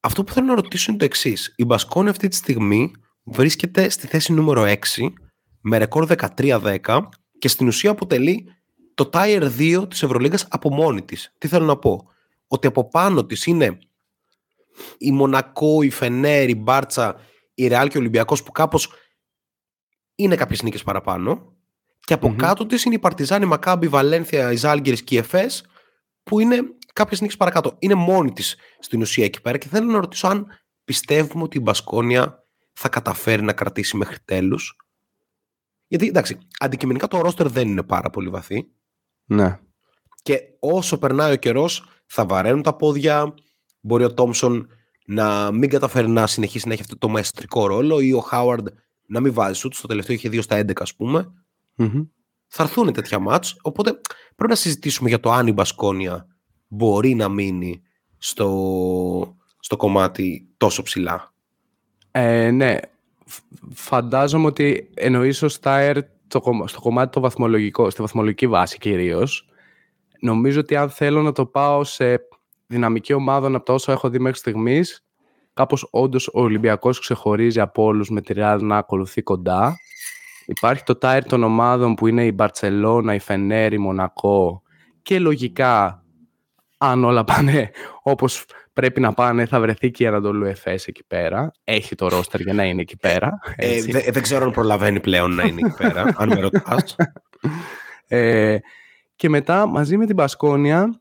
Ε, αυτό που θέλω να ρωτήσω είναι το εξής. Η Μπασκόνια αυτή τη στιγμή βρίσκεται στη θέση νούμερο 6 με ρεκόρ 13-10 και στην ουσία αποτελεί το Tier 2 της Ευρωλίγκας από μόνη της. Τι θέλω να πω; Ότι από πάνω της είναι η Μονακό, η Φενέρ, η Μπάρτσα, η Ρεάλ και ο Ολυμπιακός που κάπως είναι κάποιες νίκες παραπάνω και απο κάτω της είναι η Παρτιζάνη, η Μακάμπη, η Βαλένθια, η Ζάλγκερης και η Εφές που είναι κάποιες νίκε παρακάτω. Είναι μόνη της στην ουσία εκεί πέρα και θέλω να ρωτήσω αν πιστεύουμε ότι η Μπασκόνια θα καταφέρει να κρατήσει μέχρι τέλους. Γιατί εντάξει, αντικειμενικά το ρόστερ δεν είναι πάρα πολύ βαθύ. Ναι. Και όσο περνάει ο καιρός, θα βαραίνουν τα πόδια. Μπορεί ο Τόμσον να μην καταφέρει να συνεχίσει να έχει αυτό το μαιστρικό ρόλο ή ο Χάουαρντ να μην βάζει σουτ. Στο τελευταίο είχε 2 στα 11, ας πούμε. Θα έρθουν τέτοια μάτς, οπότε πρέπει να συζητήσουμε για το αν η Μπασκόνια μπορεί να μείνει στο, στο κομμάτι τόσο ψηλά; Ε, ναι, φαντάζομαι ότι εννοείς ο Στάιρ στο κομμάτι το βαθμολογικό, στη βαθμολογική βάση κυρίως. Νομίζω ότι αν θέλω να το πάω σε δυναμική ομάδα από το όσο έχω δει μέχρι στιγμής, κάπως όντως ο Ολυμπιακός ξεχωρίζει από όλους με τη Real να ακολουθεί κοντά. Υπάρχει το τάιρ των ομάδων που είναι η Μπαρτσελώνα, η Φενέρ, η Μονακό και λογικά αν όλα πάνε όπως πρέπει να πάνε θα βρεθεί και η Ανατολού Εφές εκεί πέρα. Έχει το ρόστερ για να είναι εκεί πέρα. Ε, δεν ξέρω αν προλαβαίνει πλέον να είναι εκεί πέρα, αν με ρωτάς. Ε, και μετά μαζί με την Πασκόνια,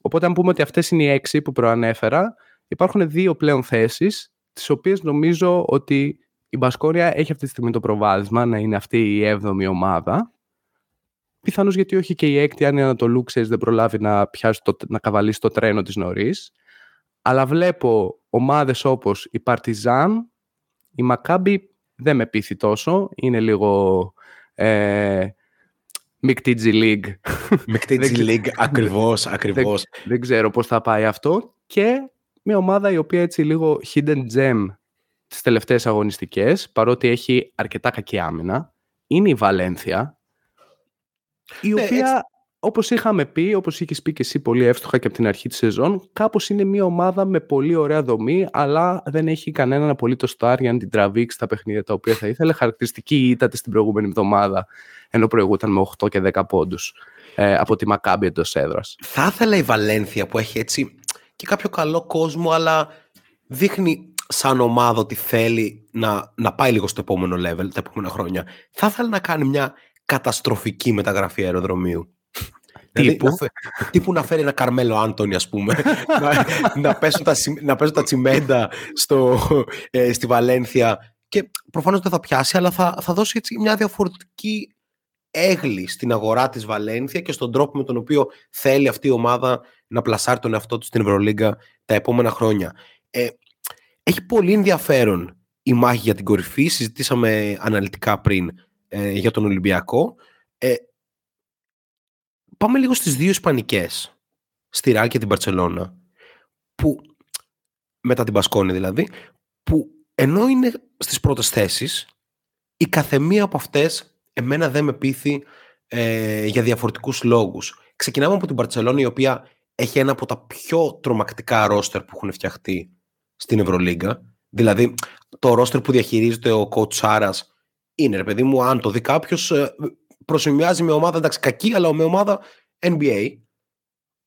οπότε αν πούμε ότι αυτές είναι οι έξι που προανέφερα, υπάρχουν δύο πλέον θέσεις, τις οποίες νομίζω ότι η Μπασκόρια έχει αυτή τη στιγμή το προβάδισμα να είναι αυτή η έβδομη ομάδα. Πιθανώς γιατί όχι και η έκτη, αν η Ανατολού ξέρεις, δεν προλάβει να, πιάσει το, να καβαλήσει το τρένο της νωρίς. Αλλά βλέπω ομάδες όπως η Παρτιζάν, η Μακάμπη δεν με πείθει τόσο, είναι λίγο ε, Μικτή G League. Μικτή G League, ακριβώς, ακριβώς. Δεν, δεν, ξέρω πώς θα πάει αυτό. Και μια ομάδα η οποία έτσι λίγο hidden gem τις τελευταίες αγωνιστικές, παρότι έχει αρκετά κακή άμυνα, είναι η Βαλένθια, η ναι, οποία, έτσι... όπως είχαμε πει, όπως είχες πει και εσύ πολύ εύστοχα και από την αρχή της σεζόν, κάπως είναι μια ομάδα με πολύ ωραία δομή, αλλά δεν έχει κανέναν απολύτως στάρ για να την τραβήξει τα παιχνίδια τα οποία θα ήθελε. Χαρακτηριστική ήταν την προηγούμενη εβδομάδα, ενώ προηγούταν με 8 και 10 πόντους ε, από τη Μακάμπη εντός έδρας. Θα ήθελα η Βαλένθια που έχει έτσι και κάποιο καλό κόσμο, αλλά δείχνει σαν ομάδα ότι θέλει να, να πάει λίγο στο επόμενο level τα επόμενα χρόνια, θα ήθελα να κάνει μια καταστροφική μεταγραφή αεροδρομίου. Δηλαδή, τύπου. Δηλαδή, να, τύπου να φέρει ένα Καρμέλο Άντωνη, ας πούμε, να, να, πέσουν τα, να πέσουν τα τσιμέντα στο, ε, στη Βαλένθια και προφανώς δεν θα πιάσει, αλλά θα, θα δώσει έτσι μια διαφορετική έγλη στην αγορά της Βαλένθια και στον τρόπο με τον οποίο θέλει αυτή η ομάδα να πλασάρει τον εαυτό τους στην Ευρωλίγκα τα επόμενα χρόνια. Ε, έχει πολύ ενδιαφέρον η μάχη για την κορυφή. Συζητήσαμε αναλυτικά πριν ε, για τον Ολυμπιακό. Ε, πάμε λίγο στις δύο Ισπανικές. Στη Ράκη και την Παρσελώνα. Που, μετά την Πασκόνη δηλαδή, που ενώ είναι στις πρώτες θέσεις, η καθεμία από αυτές εμένα δεν με πείθει ε, για διαφορετικούς λόγους. Ξεκινάμε από την Παρσελώνα η οποία έχει ένα από τα πιο τρομακτικά ρόστερ που έχουν φτιαχτεί στην Ευρωλίγκα. Δηλαδή, το ρόστερ που διαχειρίζεται ο coach Σάρας είναι, ρε παιδί μου, αν το δει κάποιος, ε, προσημειάζει με ομάδα, εντάξει, κακή, αλλά με ομάδα NBA.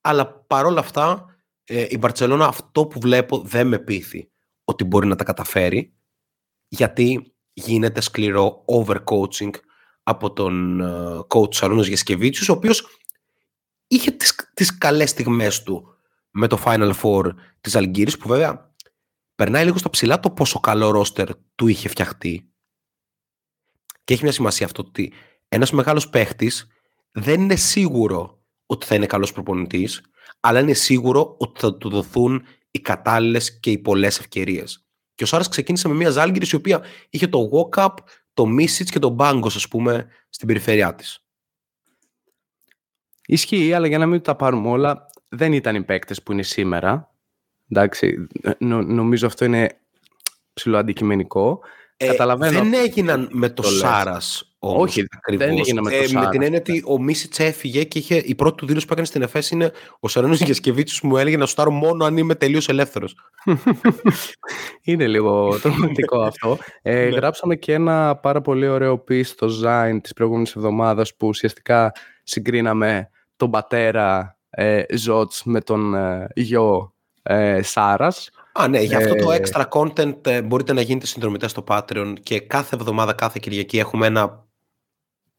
Αλλά παρόλα αυτά, ε, η Μπαρτσελώνα αυτό που βλέπω δεν με πείθει ότι μπορεί να τα καταφέρει, γιατί γίνεται σκληρό overcoaching από τον ε, coach Σαρούνος Γεσκεβίτσιους, ο οποίος είχε τις, τις καλές στιγμές του με το Final Four της Αλγύρης, που βέβαια περνάει λίγο στα ψηλά το πόσο καλό ρόστερ του είχε φτιαχτεί. Και έχει μια σημασία αυτό ότι ένας μεγάλος παίχτης δεν είναι σίγουρο ότι θα είναι καλός προπονητής, αλλά είναι σίγουρο ότι θα του δοθούν οι κατάλληλες και οι πολλές ευκαιρίες. Και ο Σάρας ξεκίνησε με μια Ζάλγκη η οποία είχε το walk-up, το Μίσιτς και το Μπάγκος, ας πούμε, στην περιφέρειά της. Ισχύει, αλλά για να μην τα πάρουμε όλα, δεν ήταν οι παίκτες που είναι σήμερα. Εντάξει, νομίζω αυτό είναι ψηλοαντικειμενικό. Ε, Καταλαβαίνω. Δεν έγιναν με το, το Σάρας όμως. Όχι, ακριβώς. δεν έγιναν με το ε, Σάρα. Με την έννοια ότι ο Μίσιτς έφυγε και είχε, η πρώτη του δήλωση που έκανε στην ΕΦΕΣ είναι ο Σαρένο Γεσκεβίτσιος μου έλεγε να στάρω μόνο αν είμαι τελείως ελεύθερος. είναι λίγο τρομακτικό αυτό. Ε, ναι. γράψαμε και ένα πάρα πολύ ωραίο piece στο Zine της προηγούμενης εβδομάδας που ουσιαστικά συγκρίναμε τον πατέρα ε, Ζότς με τον ε, γιο ε, Σάρας. Α, ναι, για αυτό το ε, extra content ε, μπορείτε να γίνετε συνδρομητές στο Patreon και κάθε εβδομάδα, κάθε Κυριακή έχουμε ένα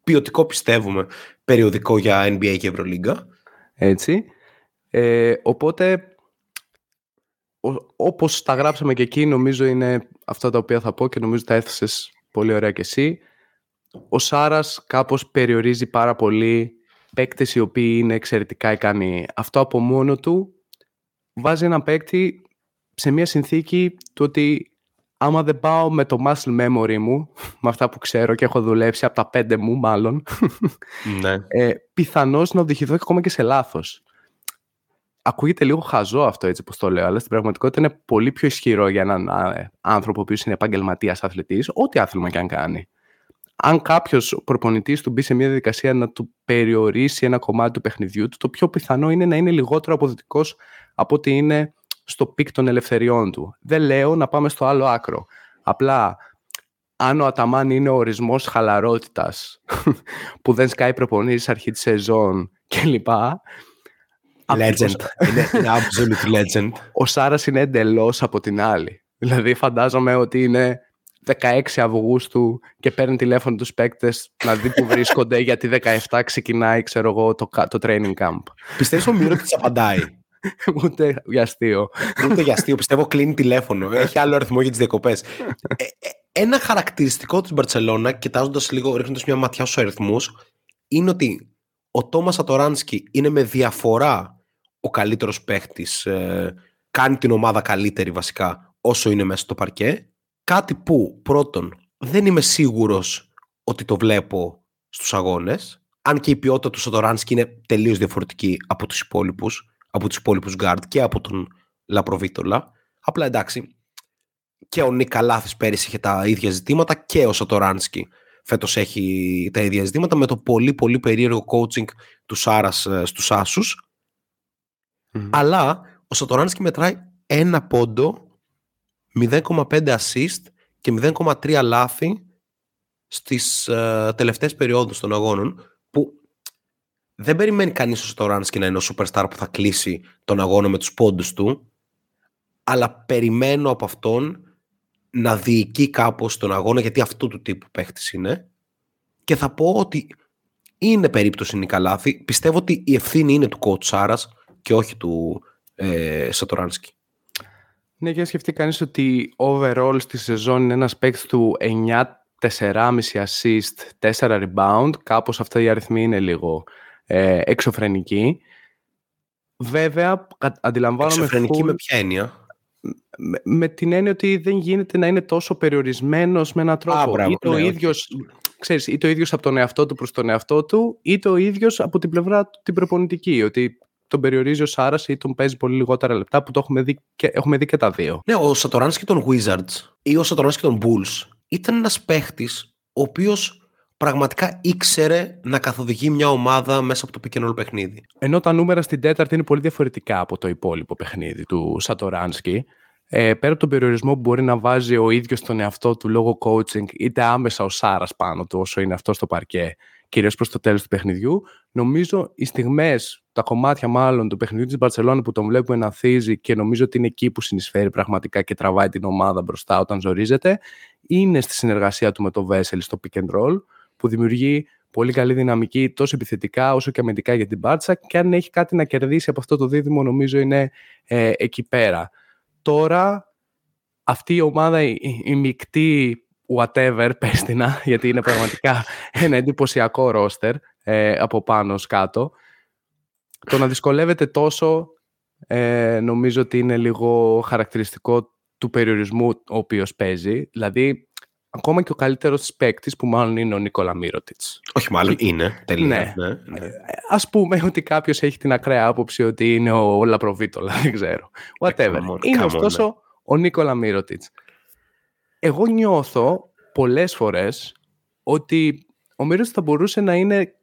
ποιοτικό, πιστεύουμε, περιοδικό για NBA και Ευρωλίγκα. Έτσι. Ε, οπότε, όπως τα γράψαμε και εκεί, νομίζω είναι αυτά τα οποία θα πω και νομίζω τα έθεσες πολύ ωραία και εσύ. Ο Σάρας κάπως περιορίζει πάρα πολύ παίκτες οι οποίοι είναι εξαιρετικά ικανοί. Αυτό από μόνο του βάζει ένα παίκτη σε μια συνθήκη του ότι άμα δεν πάω με το muscle memory μου, με αυτά που ξέρω και έχω δουλέψει από τα πέντε μου μάλλον, ναι. ε, πιθανώς να οδηγηθώ ακόμα και σε λάθος. Ακούγεται λίγο χαζό αυτό έτσι όπως το λέω, αλλά στην πραγματικότητα είναι πολύ πιο ισχυρό για έναν άνθρωπο που είναι επαγγελματίας αθλητής, ό,τι άθλημα και αν κάνει. Αν κάποιος προπονητής του μπει σε μια διαδικασία να του περιορίσει ένα κομμάτι του παιχνιδιού του, το πιο πιθανό είναι να είναι λιγότερο αποδοτικός από ότι είναι στο peak των ελευθεριών του. Δεν λέω να πάμε στο άλλο άκρο. Απλά, αν ο Αταμάν είναι ο ορισμός χαλαρότητας που δεν σκάει προπονήσεις αρχή της σεζόν κλπ. Legend. είναι, είναι absolute legend. Ο Σάρας είναι εντελώς από την άλλη. Δηλαδή φαντάζομαι ότι είναι 16 Αυγούστου και παίρνει τηλέφωνο τους παίκτες να δει που βρίσκονται γιατί 17 ξεκινάει ξέρω εγώ το, το training camp. Πιστεύεις ο Μύρο της απαντάει; Ούτε για αστείο. Ούτε για αστείο. Πιστεύω κλείνει τηλέφωνο. Έχει άλλο αριθμό για τις διακοπές. Ε, ε, ένα χαρακτηριστικό της Μπαρσελόνα, κοιτάζοντας λίγο, ρίχνοντας μια ματιά στους αριθμούς, είναι ότι ο Τόμας Ατοράνσκι είναι με διαφορά ο καλύτερος παίχτης. Ε, κάνει την ομάδα καλύτερη βασικά όσο είναι μέσα στο παρκέ. Κάτι που πρώτον δεν είμαι σίγουρος ότι το βλέπω στους αγώνες. Αν και η ποιότητα του Σατοράνσκι είναι τελείως διαφορετική από τους υπόλοιπους από τους υπόλοιπους guard και από τον Λαπροβίτολα. Απλά εντάξει, και ο Νίκα Λάθης πέρυσι είχε τα ίδια ζητήματα και ο Σατοράνσκι φέτος έχει τα ίδια ζητήματα με το πολύ πολύ περίεργο coaching του Σάρας ε, στους Άσους. Αλλά ο Σατοράνσκι μετράει ένα πόντο, 0,5 assist και 0,3 λάθη στις uh, τελευταίες περιόδους των αγώνων που δεν περιμένει κανείς ο Στοράνσκι να είναι ο superstar που θα κλείσει τον αγώνα με τους πόντους του, αλλά περιμένω από αυτόν να διοικεί κάπως τον αγώνα, γιατί αυτού του τύπου παίχτης είναι. Και θα πω ότι είναι περίπτωση Νικαλάθη. Πιστεύω ότι η ευθύνη είναι του coach Σάρας και όχι του ε, Σατοράνσκι. Ναι, και σκεφτεί κανείς ότι overall στη σεζόν είναι ένας παίκτης του 9, 4,5 assist, 4 rebound. Κάπως αυτά οι αριθμοί είναι λίγο ε, εξωφρενική. Βέβαια, αντιλαμβάνομαι... Εξωφρενική με ποια έννοια; Με, την έννοια ότι δεν γίνεται να είναι τόσο περιορισμένος με έναν τρόπο. Α, είτε, ο ναι, ίδιος, ξέρεις, είτε ο ίδιος από τον εαυτό του προς τον εαυτό του, είτε ο ίδιος από την πλευρά του την προπονητική. Ότι τον περιορίζει ο Σάρας ή τον παίζει πολύ λιγότερα λεπτά που το έχουμε δει και, έχουμε δει και τα δύο. Ναι, ο Σατοράνς και τον Wizards ή ο Σατοράνς και τον Bulls ήταν ένας παίχτης ο οποίος πραγματικά ήξερε να καθοδηγεί μια ομάδα μέσα από το pick and παιχνίδι. Ενώ τα νούμερα στην τέταρτη είναι πολύ διαφορετικά από το υπόλοιπο παιχνίδι του Σατοράνσκι. Ε, πέρα από τον περιορισμό που μπορεί να βάζει ο ίδιος τον εαυτό του λόγω coaching, είτε άμεσα ο Σάρας πάνω του όσο είναι αυτό στο παρκέ, κυρίως προς το τέλος του παιχνιδιού. Νομίζω οι στιγμές, τα κομμάτια μάλλον του παιχνιδιού της Μπαρσελόνα που τον βλέπουμε να θίζει και νομίζω ότι είναι εκεί που συνεισφέρει πραγματικά και τραβάει την ομάδα μπροστά όταν ζορίζεται, είναι στη συνεργασία του με το Βέσελ στο pick and roll που δημιουργεί πολύ καλή δυναμική τόσο επιθετικά όσο και αμυντικά για την Μπάρτσα και αν έχει κάτι να κερδίσει από αυτό το δίδυμο νομίζω είναι ε, εκεί πέρα. Τώρα αυτή η ομάδα, η, η μεικτή whatever, πες γιατί είναι πραγματικά ένα εντυπωσιακό ρόστερ ε, από πάνω κάτω. Το να δυσκολεύεται τόσο ε, νομίζω ότι είναι λίγο χαρακτηριστικό του περιορισμού ο οποίος παίζει. Δηλαδή ακόμα και ο καλύτερος παίκτης που μάλλον είναι ο Νίκολα Μύρωτιτς. Όχι, μάλλον είναι. Τελικά. Ναι. ναι, ναι. Α πούμε ότι κάποιος έχει την ακραία άποψη ότι είναι ο Λαπροβίτολα. Δεν ξέρω. Whatever. είναι ωστόσο ναι. ο Νίκολα Μύρωτιτς. Εγώ νιώθω πολλές φορές ότι ο Μύρωτιτς θα μπορούσε να είναι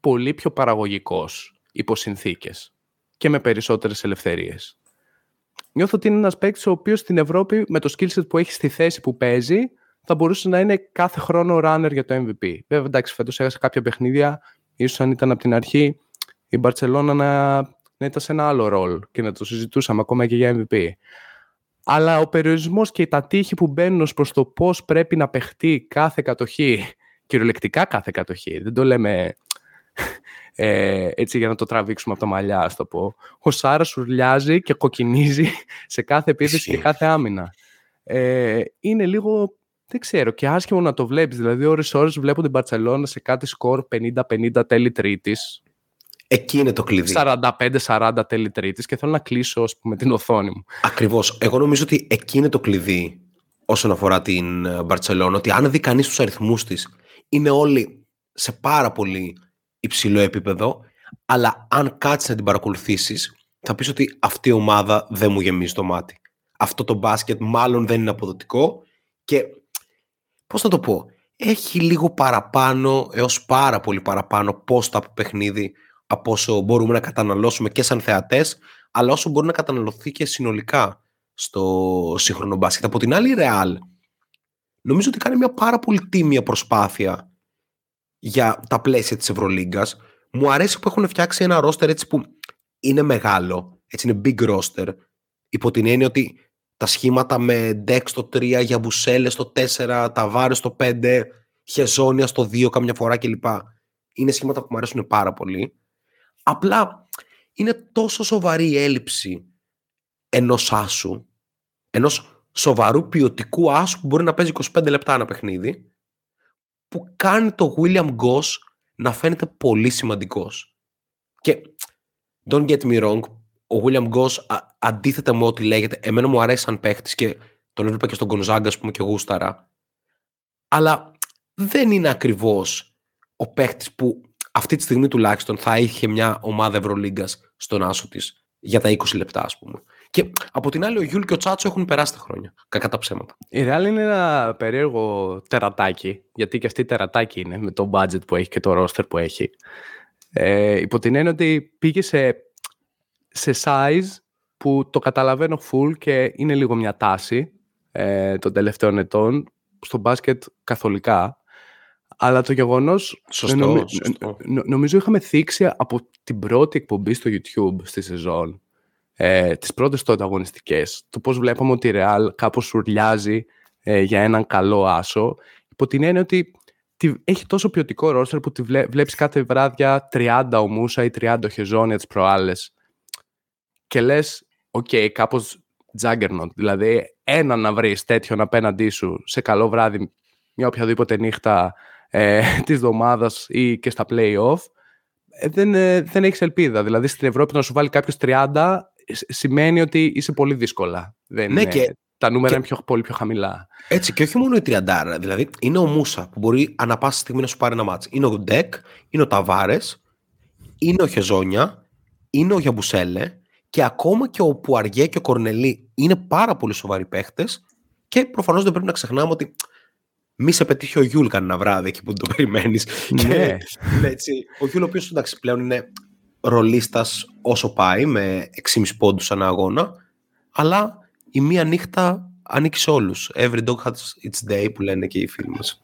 πολύ πιο παραγωγικός υπό συνθήκες και με περισσότερες ελευθερίες. Νιώθω ότι είναι ένας παίκτης ο οποίος στην Ευρώπη με το skillset που έχει στη θέση που παίζει θα μπορούσε να είναι κάθε χρόνο runner για το MVP. Βέβαια, εντάξει, φέτος έχασε κάποια παιχνίδια. ίσως αν ήταν από την αρχή η Μπαρσελόνα να, να ήταν σε ένα άλλο ρόλο και να το συζητούσαμε ακόμα και για MVP. Αλλά ο περιορισμός και τα τείχη που μπαίνουν προς το πώς πρέπει να παιχτεί κάθε κατοχή, κυριολεκτικά κάθε κατοχή, δεν το λέμε ε, έτσι για να το τραβήξουμε από τα μαλλιά, ας το πω. Ο Σάρας σουρλιάζει και κοκκινίζει σε κάθε επίθεση και κάθε άμυνα. Ε, είναι λίγο, δεν ξέρω, και άσχημο να το βλέπεις. Δηλαδή, ώρες ώρες βλέπω την Μπαρτσελώνα σε κάτι σκορ 50-50 τέλη τρίτης. Εκεί είναι το κλειδί. 45-40 τέλη τρίτης και θέλω να κλείσω ας πούμε, την οθόνη μου. Ακριβώς. Εγώ νομίζω ότι εκεί είναι το κλειδί όσον αφορά την Μπαρτσελώνα, ότι αν δει κανείς τους αριθμούς της, είναι όλοι σε πάρα πολύ υψηλό επίπεδο, αλλά αν κάτσεις να την παρακολουθήσεις, θα πεις ότι αυτή η ομάδα δεν μου γεμίζει το μάτι. Αυτό το μπάσκετ μάλλον δεν είναι αποδοτικό και πώς να το πω, έχει λίγο παραπάνω έως πάρα πολύ παραπάνω πόστα από παιχνίδι από όσο μπορούμε να καταναλώσουμε και σαν θεατές, αλλά όσο μπορεί να καταναλωθεί και συνολικά στο σύγχρονο μπάσκετ. Από την άλλη, η Real νομίζω ότι κάνει μια πάρα πολύ τίμια προσπάθεια για τα πλαίσια της Ευρωλίγκας. Μου αρέσει που έχουν φτιάξει ένα ρόστερ έτσι που είναι μεγάλο, έτσι είναι big roster, υπό την έννοια ότι τα σχήματα με Dex στο 3, για Μπουσέλε στο 4, Ταβάρες στο 5, Χεζόνια στο 2 καμιά φορά κλπ. Είναι σχήματα που μου αρέσουν πάρα πολύ. Απλά είναι τόσο σοβαρή η έλλειψη ενός άσου, ενός σοβαρού ποιοτικού άσου που μπορεί να παίζει 25 λεπτά ένα παιχνίδι, που κάνει το William Goss να φαίνεται πολύ σημαντικός. Και don't get me wrong, ο William Goss αντίθετα με ό,τι λέγεται, εμένα μου αρέσει σαν παίχτης και τον έβλεπα και στον Gonzaga, ας πούμε, και γούσταρα. Αλλά δεν είναι ακριβώς ο παίχτης που αυτή τη στιγμή τουλάχιστον θα είχε μια ομάδα Ευρωλίγκας στον άσο της για τα 20 λεπτά, ας πούμε. Και από την άλλη, ο Γιούλ και ο Τσάτσο έχουν περάσει τα χρόνια. Κακά τα ψέματα. Η Real είναι ένα περίεργο τερατάκι, γιατί και αυτή τερατάκι είναι με το budget που έχει και το roster που έχει. Ε, υπό την έννοια ότι πήγε σε, σε size που το καταλαβαίνω full και είναι λίγο μια τάση ε, των τελευταίων ετών στο μπάσκετ καθολικά. Αλλά το γεγονός. Σωστό, νομι... σωστό. νομίζω είχαμε θίξει από την πρώτη εκπομπή στο YouTube στη σεζόν ε, τις πρώτες τότε αγωνιστικές, το πώς βλέπαμε ότι η Real κάπως σουρλιάζει ε, για έναν καλό άσο, υπό την έννοια ότι έχει τόσο ποιοτικό ρόστερ που τη βλέ, βλέπεις κάθε βράδια 30 ο Μούσα ή 30 ο Χεζόνια τις προάλλες και λες, ok, okay, κάπως Juggernaut, δηλαδή ένα να βρεις τέτοιον απέναντί σου σε καλό βράδυ μια οποιαδήποτε νύχτα ε, της εβδομάδας ή και στα play-off, ε, δεν, ε, δεν έχεις ελπίδα. Δηλαδή στην Ευρώπη να σου βάλει κάποιος 30 σημαίνει ότι είσαι πολύ δύσκολα. Δεν ναι, και, τα νούμερα είναι πιο, πολύ πιο χαμηλά. Έτσι, και όχι μόνο η τριαντάρα. Δηλαδή, είναι ο Μούσα που μπορεί ανα πάσα στιγμή να σου πάρει ένα μάτς. Είναι ο Ντεκ, είναι ο Ταβάρες, είναι ο Χεζόνια, είναι ο Γιαμπουσέλε και ακόμα και ο Πουαριέ και ο Κορνελί είναι πάρα πολύ σοβαροί παίχτες. Και προφανώς δεν πρέπει να ξεχνάμε ότι μη σε πετύχει ο Γιούλ κανένα βράδυ εκεί που το περιμένεις. Ναι. έτσι, ο Γιούλ, ο οποίος εντάξει πλέον είναι ρολίστας όσο πάει με 6,5 πόντους ανά αγώνα αλλά η μία νύχτα ανήκει σε όλους. Every dog has its day που λένε και οι φίλοι μας.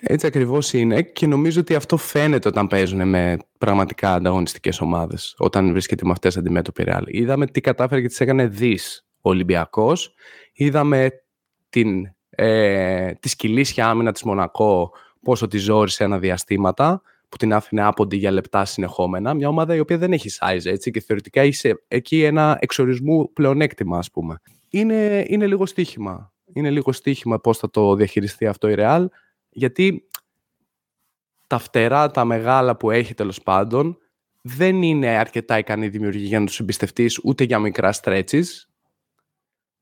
Έτσι ακριβώς είναι και νομίζω ότι αυτό φαίνεται όταν παίζουν με πραγματικά ανταγωνιστικές ομάδες όταν βρίσκεται με αυτές αντιμέτωποι ρεάλ. Είδαμε τι κατάφερε και τις έκανε δις ο Ολυμπιακός. Είδαμε την, ε, τη σκυλίσια άμυνα της Μονακό πόσο τη ζόρισε ένα διαστήματα που την άφηνε άποντη για λεπτά συνεχόμενα. Μια ομάδα η οποία δεν έχει size έτσι και θεωρητικά είσαι εκεί ένα εξορισμού πλεονέκτημα, ας πούμε. Είναι, είναι λίγο στοίχημα. Είναι λίγο στοίχημα πώς θα το διαχειριστεί αυτό η Real, γιατί τα φτερά, τα μεγάλα που έχει τέλος πάντων, δεν είναι αρκετά ικανή δημιουργία για να τους εμπιστευτείς ούτε για μικρά stretches.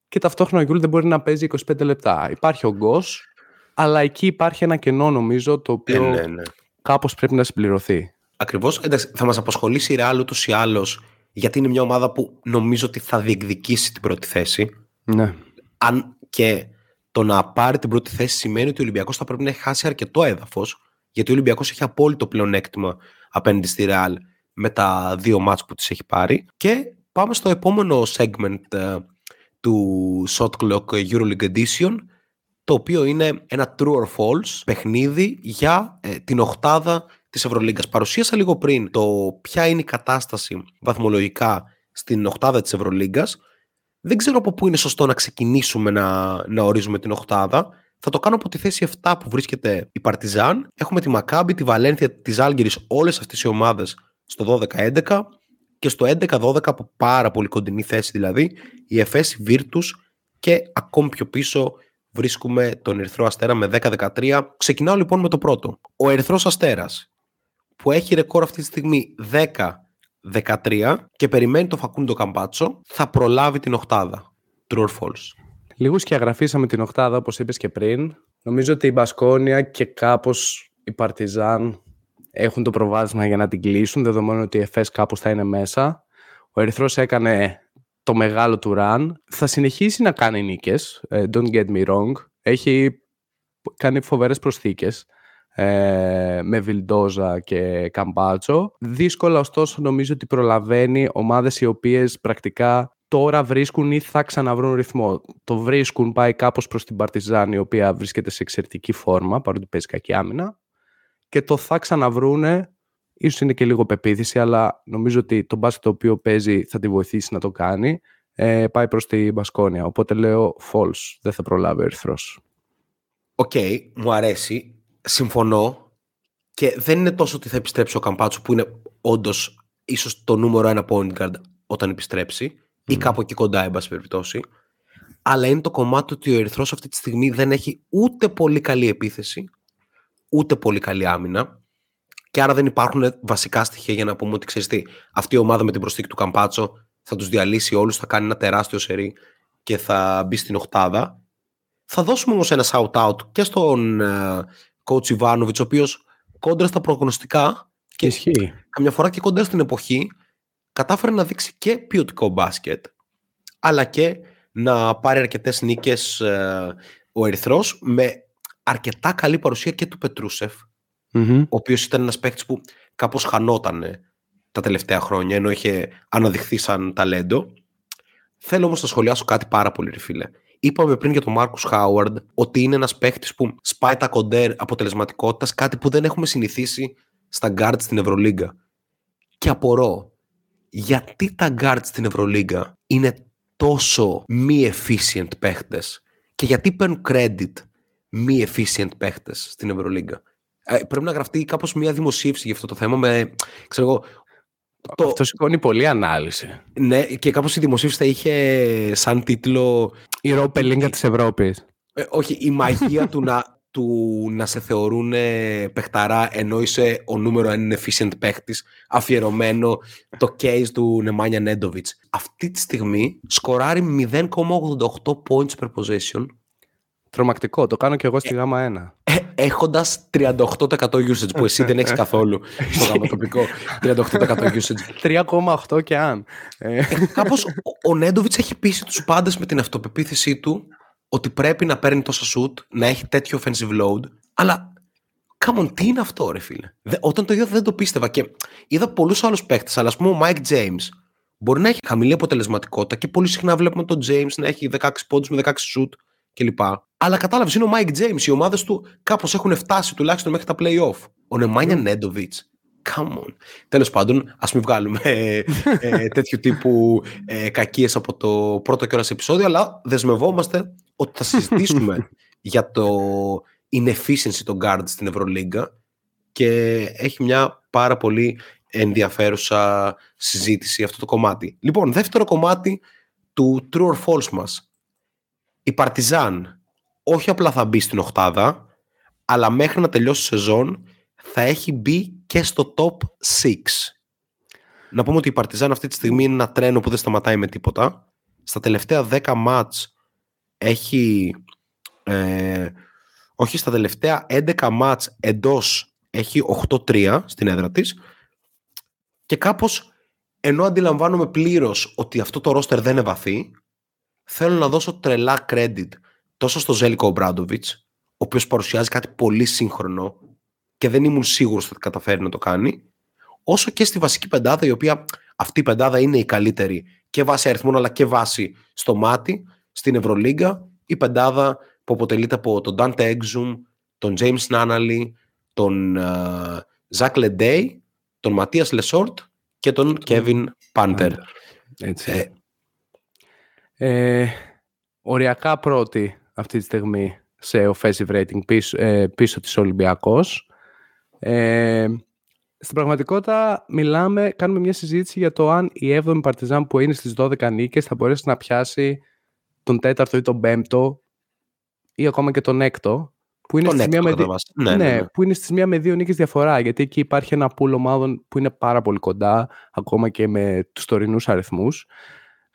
Και ταυτόχρονα ο Γιούλ δεν μπορεί να παίζει 25 λεπτά. Υπάρχει ο Γκος, αλλά εκεί υπάρχει ένα κενό νομίζω το οποίο Ε, ναι, ναι. κάπως πρέπει να συμπληρωθεί. Ακριβώς. Θα μας απασχολήσει η Real ούτως ή άλλως, γιατί είναι μια ομάδα που νομίζω ότι θα διεκδικήσει την πρώτη θέση. Ναι. Αν και το να πάρει την πρώτη θέση σημαίνει ότι ο Ολυμπιακός θα πρέπει να έχει χάσει αρκετό έδαφος, γιατί ο Ολυμπιακός έχει απόλυτο πλεονέκτημα απέναντι στη Real με τα δύο μάτς που τις έχει πάρει. Και πάμε στο επόμενο segment ε, του Shot Clock Euroleague Edition, το οποίο είναι ένα true or false παιχνίδι για ε, την οχτάδα της Ευρωλίγκας. Παρουσίασα λίγο πριν το ποια είναι η κατάσταση βαθμολογικά στην οχτάδα της Ευρωλίγκας. Δεν ξέρω από πού είναι σωστό να ξεκινήσουμε να, να ορίζουμε την οχτάδα. Θα το κάνω από τη θέση 7 που βρίσκεται η Παρτιζάν. Έχουμε τη Μακάμπη, τη Βαλένθια, τη Άλγηρη, όλες αυτές οι ομάδες στο 12-11 και στο 11-12 από πάρα πολύ κοντινή θέση δηλαδή η Εφές, η Virtus και ακόμη πιο πίσω βρίσκουμε τον Ερυθρό Αστέρα με 10-13. Ξεκινάω λοιπόν με το πρώτο. Ο Ερυθρός Αστέρας που έχει ρεκόρ αυτή τη στιγμή 10-13 και περιμένει το Φακούντο Καμπάτσο θα προλάβει την οχτάδα. True or false; Λίγους και αγραφήσαμε την οχτάδα όπως είπες και πριν. Νομίζω ότι η Μπασκόνια και κάπως η Παρτιζάν έχουν το προβάδισμα για να την κλείσουν, δεδομένου ότι η ΕΦΕΣ κάπως θα είναι μέσα. Ο Ερυθρός έκανε το μεγάλο του run. Θα συνεχίσει να κάνει νίκες, ε, don't get me wrong. Έχει κάνει φοβερές προσθήκες ε, με Βιλντόζα και Καμπάτσο. Δύσκολα ωστόσο νομίζω ότι προλαβαίνει ομάδες οι οποίες πρακτικά τώρα βρίσκουν ή θα ξαναβρούν ρυθμό. Το βρίσκουν, πάει κάπως προς την Παρτιζάν η οποία βρίσκεται σε εξαιρετική φόρμα παρότι παίζει κακή άμυνα. Και το θα ξαναβρούνε ίσως είναι και λίγο πεποίθηση αλλά νομίζω ότι το μπάσκετ το οποίο παίζει θα τη βοηθήσει να το κάνει. Ε, πάει προς την Μπασκόνια. Οπότε λέω false, δεν θα προλάβει ο Ερυθρός. Ok, okay, μου αρέσει, συμφωνώ και δεν είναι τόσο ότι θα επιστρέψει ο Καμπάτσο που είναι όντως ίσως το νούμερο ένα point guard όταν επιστρέψει ή κάπου εκεί κοντά, εν πάση περιπτώσει. Αλλά είναι το κομμάτι ότι ο Ερυθρός αυτή τη στιγμή δεν έχει ούτε πολύ καλή επίθεση, ούτε πολύ καλή άμυνα. Και άρα δεν υπάρχουν βασικά στοιχεία για να πούμε ότι ξέρεις τι, αυτή η ομάδα με την προσθήκη του Καμπάτσο θα τους διαλύσει όλους, θα κάνει ένα τεράστιο σερί και θα μπει στην οχτάδα. Θα δώσουμε όμως ένα shout-out και στον uh, coach Ιβάνοβιτς, ο οποίος κόντρα στα προγνωστικά και Ισχύει. καμιά φορά και κοντά στην εποχή κατάφερε να δείξει και ποιοτικό μπάσκετ αλλά και να πάρει αρκετές νίκες uh, ο Ερυθρός με αρκετά καλή παρουσία και του πετρουσεφ ο οποίος ήταν ένας παίκτης που κάπως χανόταν τα τελευταία χρόνια, ενώ είχε αναδειχθεί σαν ταλέντο. Θέλω όμως να σχολιάσω κάτι πάρα πολύ, ρε φίλε. Είπαμε πριν για τον Μάρκους Χάουαρντ ότι είναι ένας παίκτης που σπάει τα κοντέρ αποτελεσματικότητας, κάτι που δεν έχουμε συνηθίσει στα guards στην Ευρωλίγκα. Και απορώ, γιατί τα guards στην Ευρωλίγκα είναι τόσο μη efficient παίχτες και γιατί παίρνουν credit μη efficient παίχτες στην Ευρωλίγκα. Ε, πρέπει να γραφτεί κάπως μια δημοσίευση για αυτό το θέμα με, ξέρω εγώ, το... Αυτό σηκώνει πολλή ανάλυση. Ναι, και κάπως η δημοσίευση θα είχε σαν τίτλο... Η ροπελίνκα της Ευρώπης. Ε, όχι, η μαγεία του να, του να σε θεωρούν παιχταρά ενώ είσαι ο νούμερο ένα efficient παίχτης, αφιερωμένο το case του Νεμάνια Νέντοβιτς. Αυτή τη στιγμή σκοράρει 0,88 points per possession Τρομακτικό, το κάνω και εγώ στη ε, γάμα 1. Ε, Έχοντα 38% usage που εσύ δεν έχεις καθόλου στο γάμα τοπικό. 38% usage. 3,8 και αν. Ε, Κάπως ο, ο Νέντοβιτς έχει πείσει τους πάντες με την αυτοπεποίθησή του ότι πρέπει να παίρνει τόσα shoot, να έχει τέτοιο offensive load. Αλλά Come on, τι είναι αυτό, ρε φίλε; όταν το είδα δεν το πίστευα και είδα πολλούς άλλους παίχτε. Αλλά ας πούμε ο Mike James μπορεί να έχει χαμηλή αποτελεσματικότητα και πολύ συχνά βλέπουμε τον James να έχει 16 πόντους με 16 shoot κλπ. Αλλά κατάλαβες, είναι ο Mike James. Οι ομάδες του κάπως έχουν φτάσει τουλάχιστον μέχρι τα playoff. Ο Νεμάνια Νέντοβιτ. Come on. Τέλος πάντων, ας μην βγάλουμε ε, ε, τέτοιου τύπου ε, κακίες από το πρώτο κιόλα επεισόδιο, αλλά δεσμευόμαστε ότι θα συζητήσουμε για το inefficiency των guards στην Ευρωλίγκα και έχει μια πάρα πολύ ενδιαφέρουσα συζήτηση αυτό το κομμάτι. Λοιπόν, δεύτερο κομμάτι του True or False μας η Παρτιζάν όχι απλά θα μπει στην οχτάδα, αλλά μέχρι να τελειώσει η σεζόν θα έχει μπει και στο top 6. Να πούμε ότι η Παρτιζάν αυτή τη στιγμή είναι ένα τρένο που δεν σταματάει με τίποτα. Στα τελευταία 10 μάτς έχει... Ε, όχι, στα τελευταία 11 μάτς εντός έχει 8-3 στην έδρα της και κάπως ενώ αντιλαμβάνομαι πλήρως ότι αυτό το ρόστερ δεν είναι βαθύ, θέλω να δώσω τρελά credit τόσο στο Ζέλικο Ομπράντοβιτς, ο οποίος παρουσιάζει κάτι πολύ σύγχρονο και δεν ήμουν σίγουρος ότι θα καταφέρει να το κάνει, όσο και στη βασική πεντάδα, η οποία αυτή η πεντάδα είναι η καλύτερη και βάσει αριθμών αλλά και βάσει στο μάτι στην Ευρωλίγκα. Η πεντάδα που αποτελείται από τον Dante Exum, τον James Nannally, τον Ζακ uh, Λεντέι, τον Ματίας Λεσόρτ και τον Kevin Πάντερ. Ε, οριακά πρώτη αυτή τη στιγμή σε offensive rating πίσω, ε, πίσω της Ολυμπιακός. Ε, στην πραγματικότητα μιλάμε, κάνουμε μια συζήτηση για το αν η 7η Παρτιζάν που είναι στις 12 νίκες θα μπορέσει να πιάσει τον τέταρτο ή τον πέμπτο ή ακόμα και τον έκτο που είναι, στις μία με... ναι, ναι, ναι, που είναι στις μία με δύο νίκες διαφορά γιατί εκεί υπάρχει ένα πουλ ομάδων που είναι πάρα πολύ κοντά ακόμα και με τους τωρινούς αριθμούς.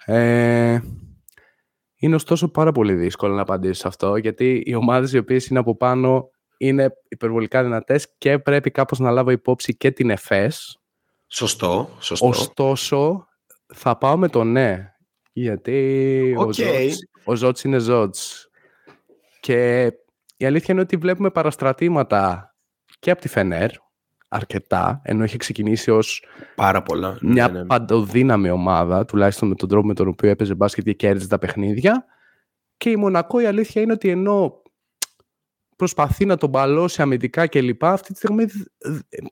Ε, είναι ωστόσο πάρα πολύ δύσκολο να απαντήσω σε αυτό γιατί οι ομάδες οι οποίες είναι από πάνω είναι υπερβολικά δυνατές και πρέπει κάπως να λάβω υπόψη και την ΕΦΕΣ. Σωστό, σωστό. Ωστόσο, θα πάω με το ναι. Γιατί okay. ο, Ζώτς, είναι Ζώτς. Και η αλήθεια είναι ότι βλέπουμε παραστρατήματα και από τη Φενέρ, αρκετά, ενώ έχει ξεκινήσει ως Πάρα πολλά. μια ναι, ναι, ναι. παντοδύναμη ομάδα, τουλάχιστον με τον τρόπο με τον οποίο έπαιζε μπάσκετ και κέρδιζε τα παιχνίδια. Και η Μονακό η αλήθεια είναι ότι ενώ προσπαθεί να τον μπαλώσει αμυντικά κλπ. Αυτή τη στιγμή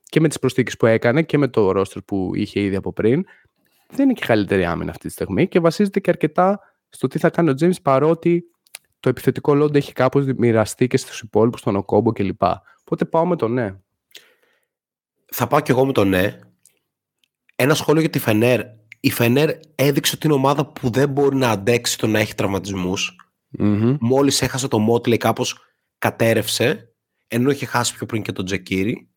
και με τις προσθήκες που έκανε και με το ρόστερ που είχε ήδη από πριν δεν είναι και καλύτερη άμυνα αυτή τη στιγμή και βασίζεται και αρκετά στο τι θα κάνει ο James παρότι το επιθετικό λόγο έχει κάπως μοιραστεί και στους υπόλοιπους, τον Οκόμπο κλπ. Οπότε πάω με το ναι. Θα πάω και εγώ με το ναι. Ένα σχόλιο για τη Φενέρ. Η Φενέρ έδειξε ότι είναι ομάδα που δεν μπορεί να αντέξει το να έχει τραυματισμούς. Mm-hmm. Μόλις έχασε το Μότλε κάπως κατέρευσε, ενώ είχε χάσει πιο πριν και τον Τζεκίρι.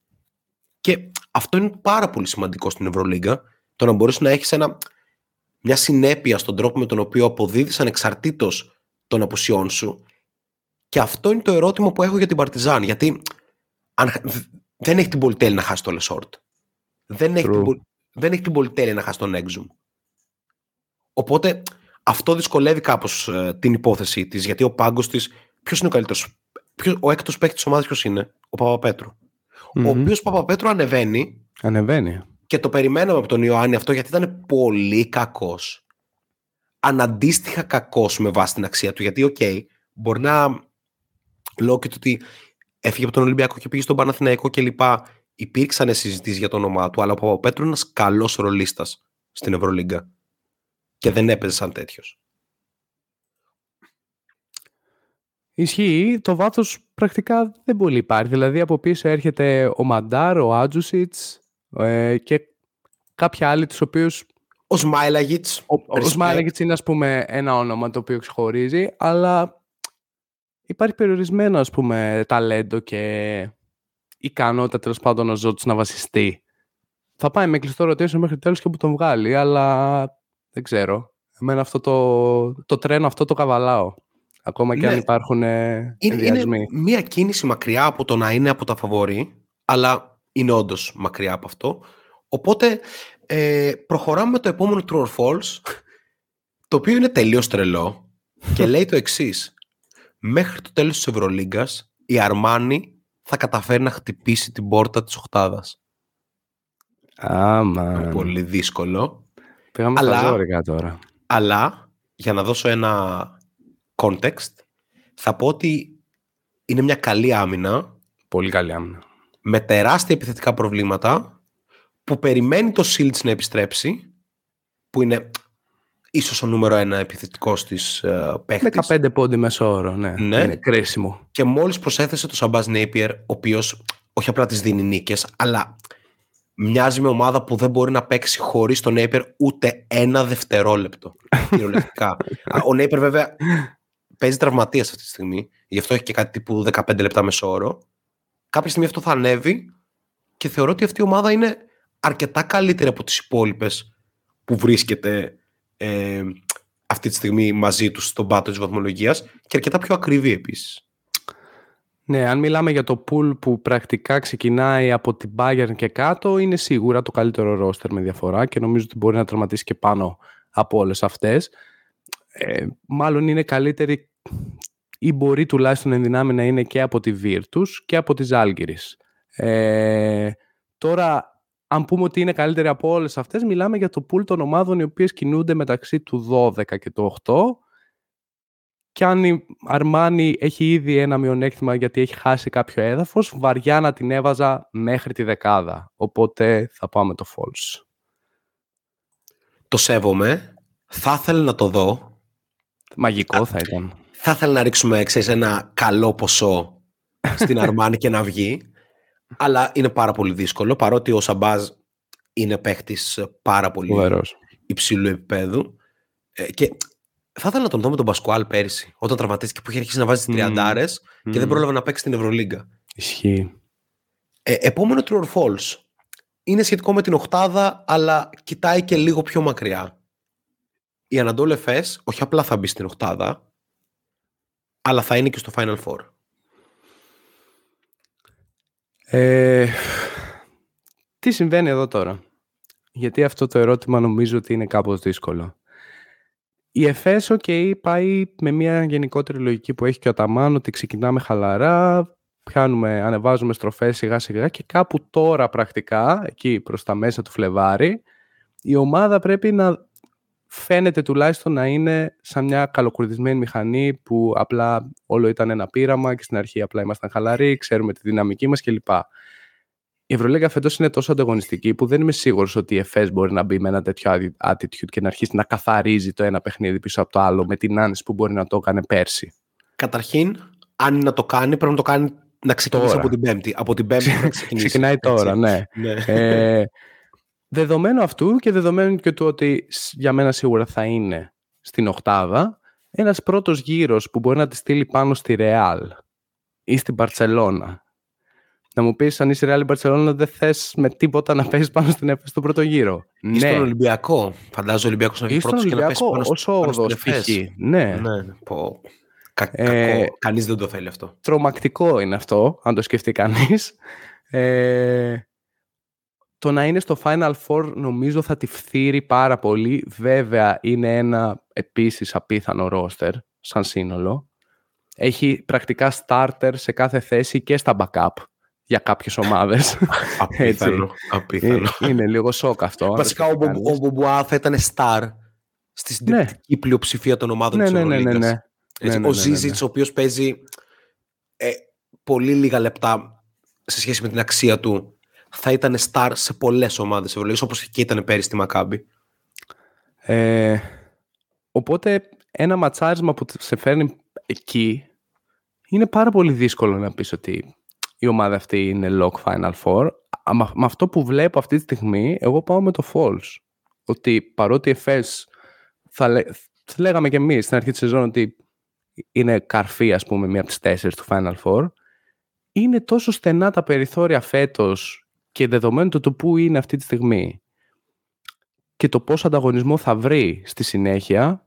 Και αυτό είναι πάρα πολύ σημαντικό στην Ευρωλίγκα. Το να μπορείς να έχεις μια συνέπεια στον τρόπο με τον οποίο αποδίδεις ανεξαρτήτως των απουσιών σου. Και αυτό είναι το ερώτημα που έχω για την Παρτιζάν. Γιατί αν, δεν έχει την πολυτέλεια να χάσει το Λεσόρτ. Δεν έχει, την, δεν έχει την πολυτέλεια να χάσει τον Έξουμ. Οπότε αυτό δυσκολεύει κάπως ε, την υπόθεσή της, γιατί ο πάγκος της. Ποιος είναι ο καλύτερος ποιος, ο έκτος παίκτης της ομάδας ποιος είναι, ο Παπαπέτρου. Mm-hmm. Ο οποίος Παπαπέτρου ανεβαίνει. Ανεβαίνει. Και το περιμέναμε από τον Ιωάννη αυτό γιατί ήταν πολύ κακός. Αναντίστοιχα κακός με βάση την αξία του. Γιατί, ok, okay, μπορεί να. Λόγω και του ότι έφυγε από τον Ολυμπιακό και πήγε στον Παναθηναϊκό κλπ. Υπήρξαν συζητήσεις για το όνομά του, αλλά ο Παπαπέτρου είναι ένας καλός ρολίστας στην Ευρωλίγκα. Και δεν έπαιζε σαν τέτοιος. Ισχύει, το βάθος πρακτικά δεν πολύ υπάρχει. Δηλαδή από πίσω έρχεται ο Μαντάρ, ο Άτζουσιτς ε, και κάποια άλλοι τους οποίους... Ο Σμάιλαγιτς. Ο, ο Σμάιλαγιτς είναι ας πούμε ένα όνομα το οποίο ξεχωρίζει, αλλά υπάρχει περιορισμένο ας πούμε ταλέντο και ικανότητα τέλος πάντων ο Ζώτης να βασιστεί. Θα πάει με κλειστό ρωτήσιο μέχρι τέλος και που τον βγάλει, αλλά δεν ξέρω. Εμένα αυτό το, το τρένο αυτό το καβαλάω. Ακόμα και αν ναι. υπάρχουν ε, είναι, είναι μια κίνηση μακριά από το να είναι από τα φαβόρη, αλλά είναι όντως μακριά από αυτό. Οπότε ε, προχωράμε με το επόμενο True or False, το οποίο είναι τελείως τρελό και λέει το εξής. Μέχρι το τέλος της Ευρωλίγκας η Αρμάνη θα καταφέρει να χτυπήσει την πόρτα της οχτάδας. Άμα. Πολύ δύσκολο. Πήγαμε αλλά, τώρα. Αλλά, για να δώσω ένα context, θα πω ότι είναι μια καλή άμυνα. Πολύ καλή άμυνα. Με τεράστια επιθετικά προβλήματα που περιμένει το Shields να επιστρέψει που είναι ίσως ο νούμερο ένα επιθετικός της uh, παίχτης. 15 πόντι μέσω όρο, ναι. ναι. Είναι κρίσιμο. Και μόλις προσέθεσε το Σαμπάζ Νέιπιερ, ο οποίος όχι απλά τις δίνει νίκες, αλλά μοιάζει με ομάδα που δεν μπορεί να παίξει χωρίς τον Νέιπιερ ούτε ένα δευτερόλεπτο. Κυριολεκτικά. ο Νέιπιερ βέβαια παίζει τραυματία αυτή τη στιγμή. Γι' αυτό έχει και κάτι τύπου 15 λεπτά μεσόωρο. Κάποια στιγμή αυτό θα ανέβει και θεωρώ ότι αυτή η ομάδα είναι αρκετά καλύτερη από τις υπόλοιπες που βρίσκεται ε, αυτή τη στιγμή μαζί τους στον πάτο της βαθμολογίας και αρκετά πιο ακριβή επίσης. Ναι, αν μιλάμε για το pool που πρακτικά ξεκινάει από την Bayern και κάτω, είναι σίγουρα το καλύτερο ρόστερ με διαφορά και νομίζω ότι μπορεί να τραυματίσει και πάνω από όλες αυτές. Ε, μάλλον είναι καλύτερη ή μπορεί τουλάχιστον ενδυνάμει να είναι και από τη Virtus και από τη Ζάλγκυρης. Ε, τώρα, αν πούμε ότι είναι καλύτερη από όλες αυτές, μιλάμε για το pool των ομάδων οι οποίες κινούνται μεταξύ του 12 και του 8 και αν η Αρμάνι έχει ήδη ένα μειονέκτημα γιατί έχει χάσει κάποιο έδαφος, βαριά να την έβαζα μέχρι τη δεκάδα. Οπότε θα πάμε το false. Το σέβομαι. Θα ήθελα να το δω. Μαγικό θα ήταν. θα ήθελα να ρίξουμε ξέρεις, ένα καλό ποσό στην Αρμάνη και να βγει. Αλλά είναι πάρα πολύ δύσκολο, παρότι ο Σαμπάζ είναι παίχτης πάρα πολύ Φοβερός. υψηλού επίπεδου. Ε, και θα ήθελα να τον δω με τον Πασκουάλ πέρυσι, όταν τραυματίστηκε που είχε αρχίσει να βάζει τι Μμμ. τριαντάρες και δεν Μμμ. πρόλαβε να παίξει στην Ευρωλίγκα. Ισχύει. Ε, επόμενο True or False. Είναι σχετικό με την οκτάδα, αλλά κοιτάει και λίγο πιο μακριά. Η Ανατόλ Εφές όχι απλά θα μπει στην οκτάδα, αλλά θα είναι και στο Final Four. Ε, τι συμβαίνει εδώ τώρα; Γιατί αυτό το ερώτημα νομίζω ότι είναι κάπως δύσκολο. Η ΕΦΕΣ, ok, πάει με μια γενικότερη λογική που έχει και ο Ταμάν, ότι ξεκινάμε χαλαρά, πιάνουμε, ανεβάζουμε στροφές σιγά σιγά και κάπου τώρα πρακτικά, εκεί προς τα μέσα του Φλεβάρι, η ομάδα πρέπει να φαίνεται τουλάχιστον να είναι σαν μια καλοκουρδισμένη μηχανή που απλά όλο ήταν ένα πείραμα και στην αρχή απλά ήμασταν χαλαροί, ξέρουμε τη δυναμική μας κλπ. Η Ευρωλίγα φέτος είναι τόσο ανταγωνιστική που δεν είμαι σίγουρος ότι η ΕΦΕΣ μπορεί να μπει με ένα τέτοιο attitude και να αρχίσει να καθαρίζει το ένα παιχνίδι πίσω από το άλλο με την άνεση που μπορεί να το έκανε πέρσι. Καταρχήν, αν είναι να το κάνει, πρέπει να το κάνει να ξεκινήσει Τώρα. από την Πέμπτη. Από την Πέμπτη πρέπει να ξεκινήσει. Ξεκινάει έτσι. τώρα, ναι. Ναι. ε, δεδομένου αυτού και δεδομένου και του ότι σ- για μένα σίγουρα θα είναι στην οκτάδα, ένας πρώτος γύρος που μπορεί να τη στείλει πάνω στη Ρεάλ ή στην Παρσελώνα. Να μου πεις αν είσαι Ρεάλ ή Μπαρσελόνα δεν θες με τίποτα να παίζεις πάνω στην ΕΦΕΣ στον πρώτο γύρο. Ή στον Ολυμπιακό. Φαντάζομαι ο Ολυμπιακός να Ναι. Ή βγει στον πρώτος και να πέσει Ολυμπιακό, πάνω, στο- ως πάνω στην όγδος Εφές. π.χ. Ναι. Ναι, πω. Κα, Ε, κακό. Κανείς δεν το θέλει αυτό. τρομακτικό είναι αυτό, αν το σκεφτεί κανείς. Ε, το να είναι στο Final Four νομίζω θα τη φθείρει πάρα πολύ. Βέβαια είναι ένα επίσης απίθανο roster σαν σύνολο. Έχει πρακτικά starter σε κάθε θέση και στα backup για κάποιες ομάδες. Απίθανο. Ε, απίθανο. είναι λίγο σοκ αυτό. αν το Βασικά ο, σκεφτεί Μπο- κανείς. ο Μπομπουά θα ήταν star στη συντριπτική πλειοψηφία των ομάδων ναι, της ναι, ναι, ναι, Ευρωλίγκας. ναι. Έτσι, Ναι, ναι, ο ναι, ναι, ναι. Ζίζιτς, ο οποίος παίζει ε, πολύ λίγα λεπτά σε σχέση με την αξία του, θα ήταν star σε πολλές ομάδες Ευρωλίγκας, όπως και ήταν πέρυσι στη Μακάμπη. Ε, οπότε ένα ματσάρισμα που σε φέρνει εκεί είναι πάρα πολύ δύσκολο να πεις ότι η ομάδα αυτή είναι lock final four. Α, μα- Με αυτό που βλέπω αυτή τη στιγμή, εγώ πάω με το false. Ότι παρότι η FS θα, λέ- θα λέγαμε και εμείς στην αρχή της σεζόν ότι είναι καρφί ας πούμε μία από τις τέσσερις του Final Four είναι τόσο στενά τα περιθώρια φέτος και δεδομένου του το που είναι αυτή τη στιγμή και το πόσο ανταγωνισμό θα βρει στη συνέχεια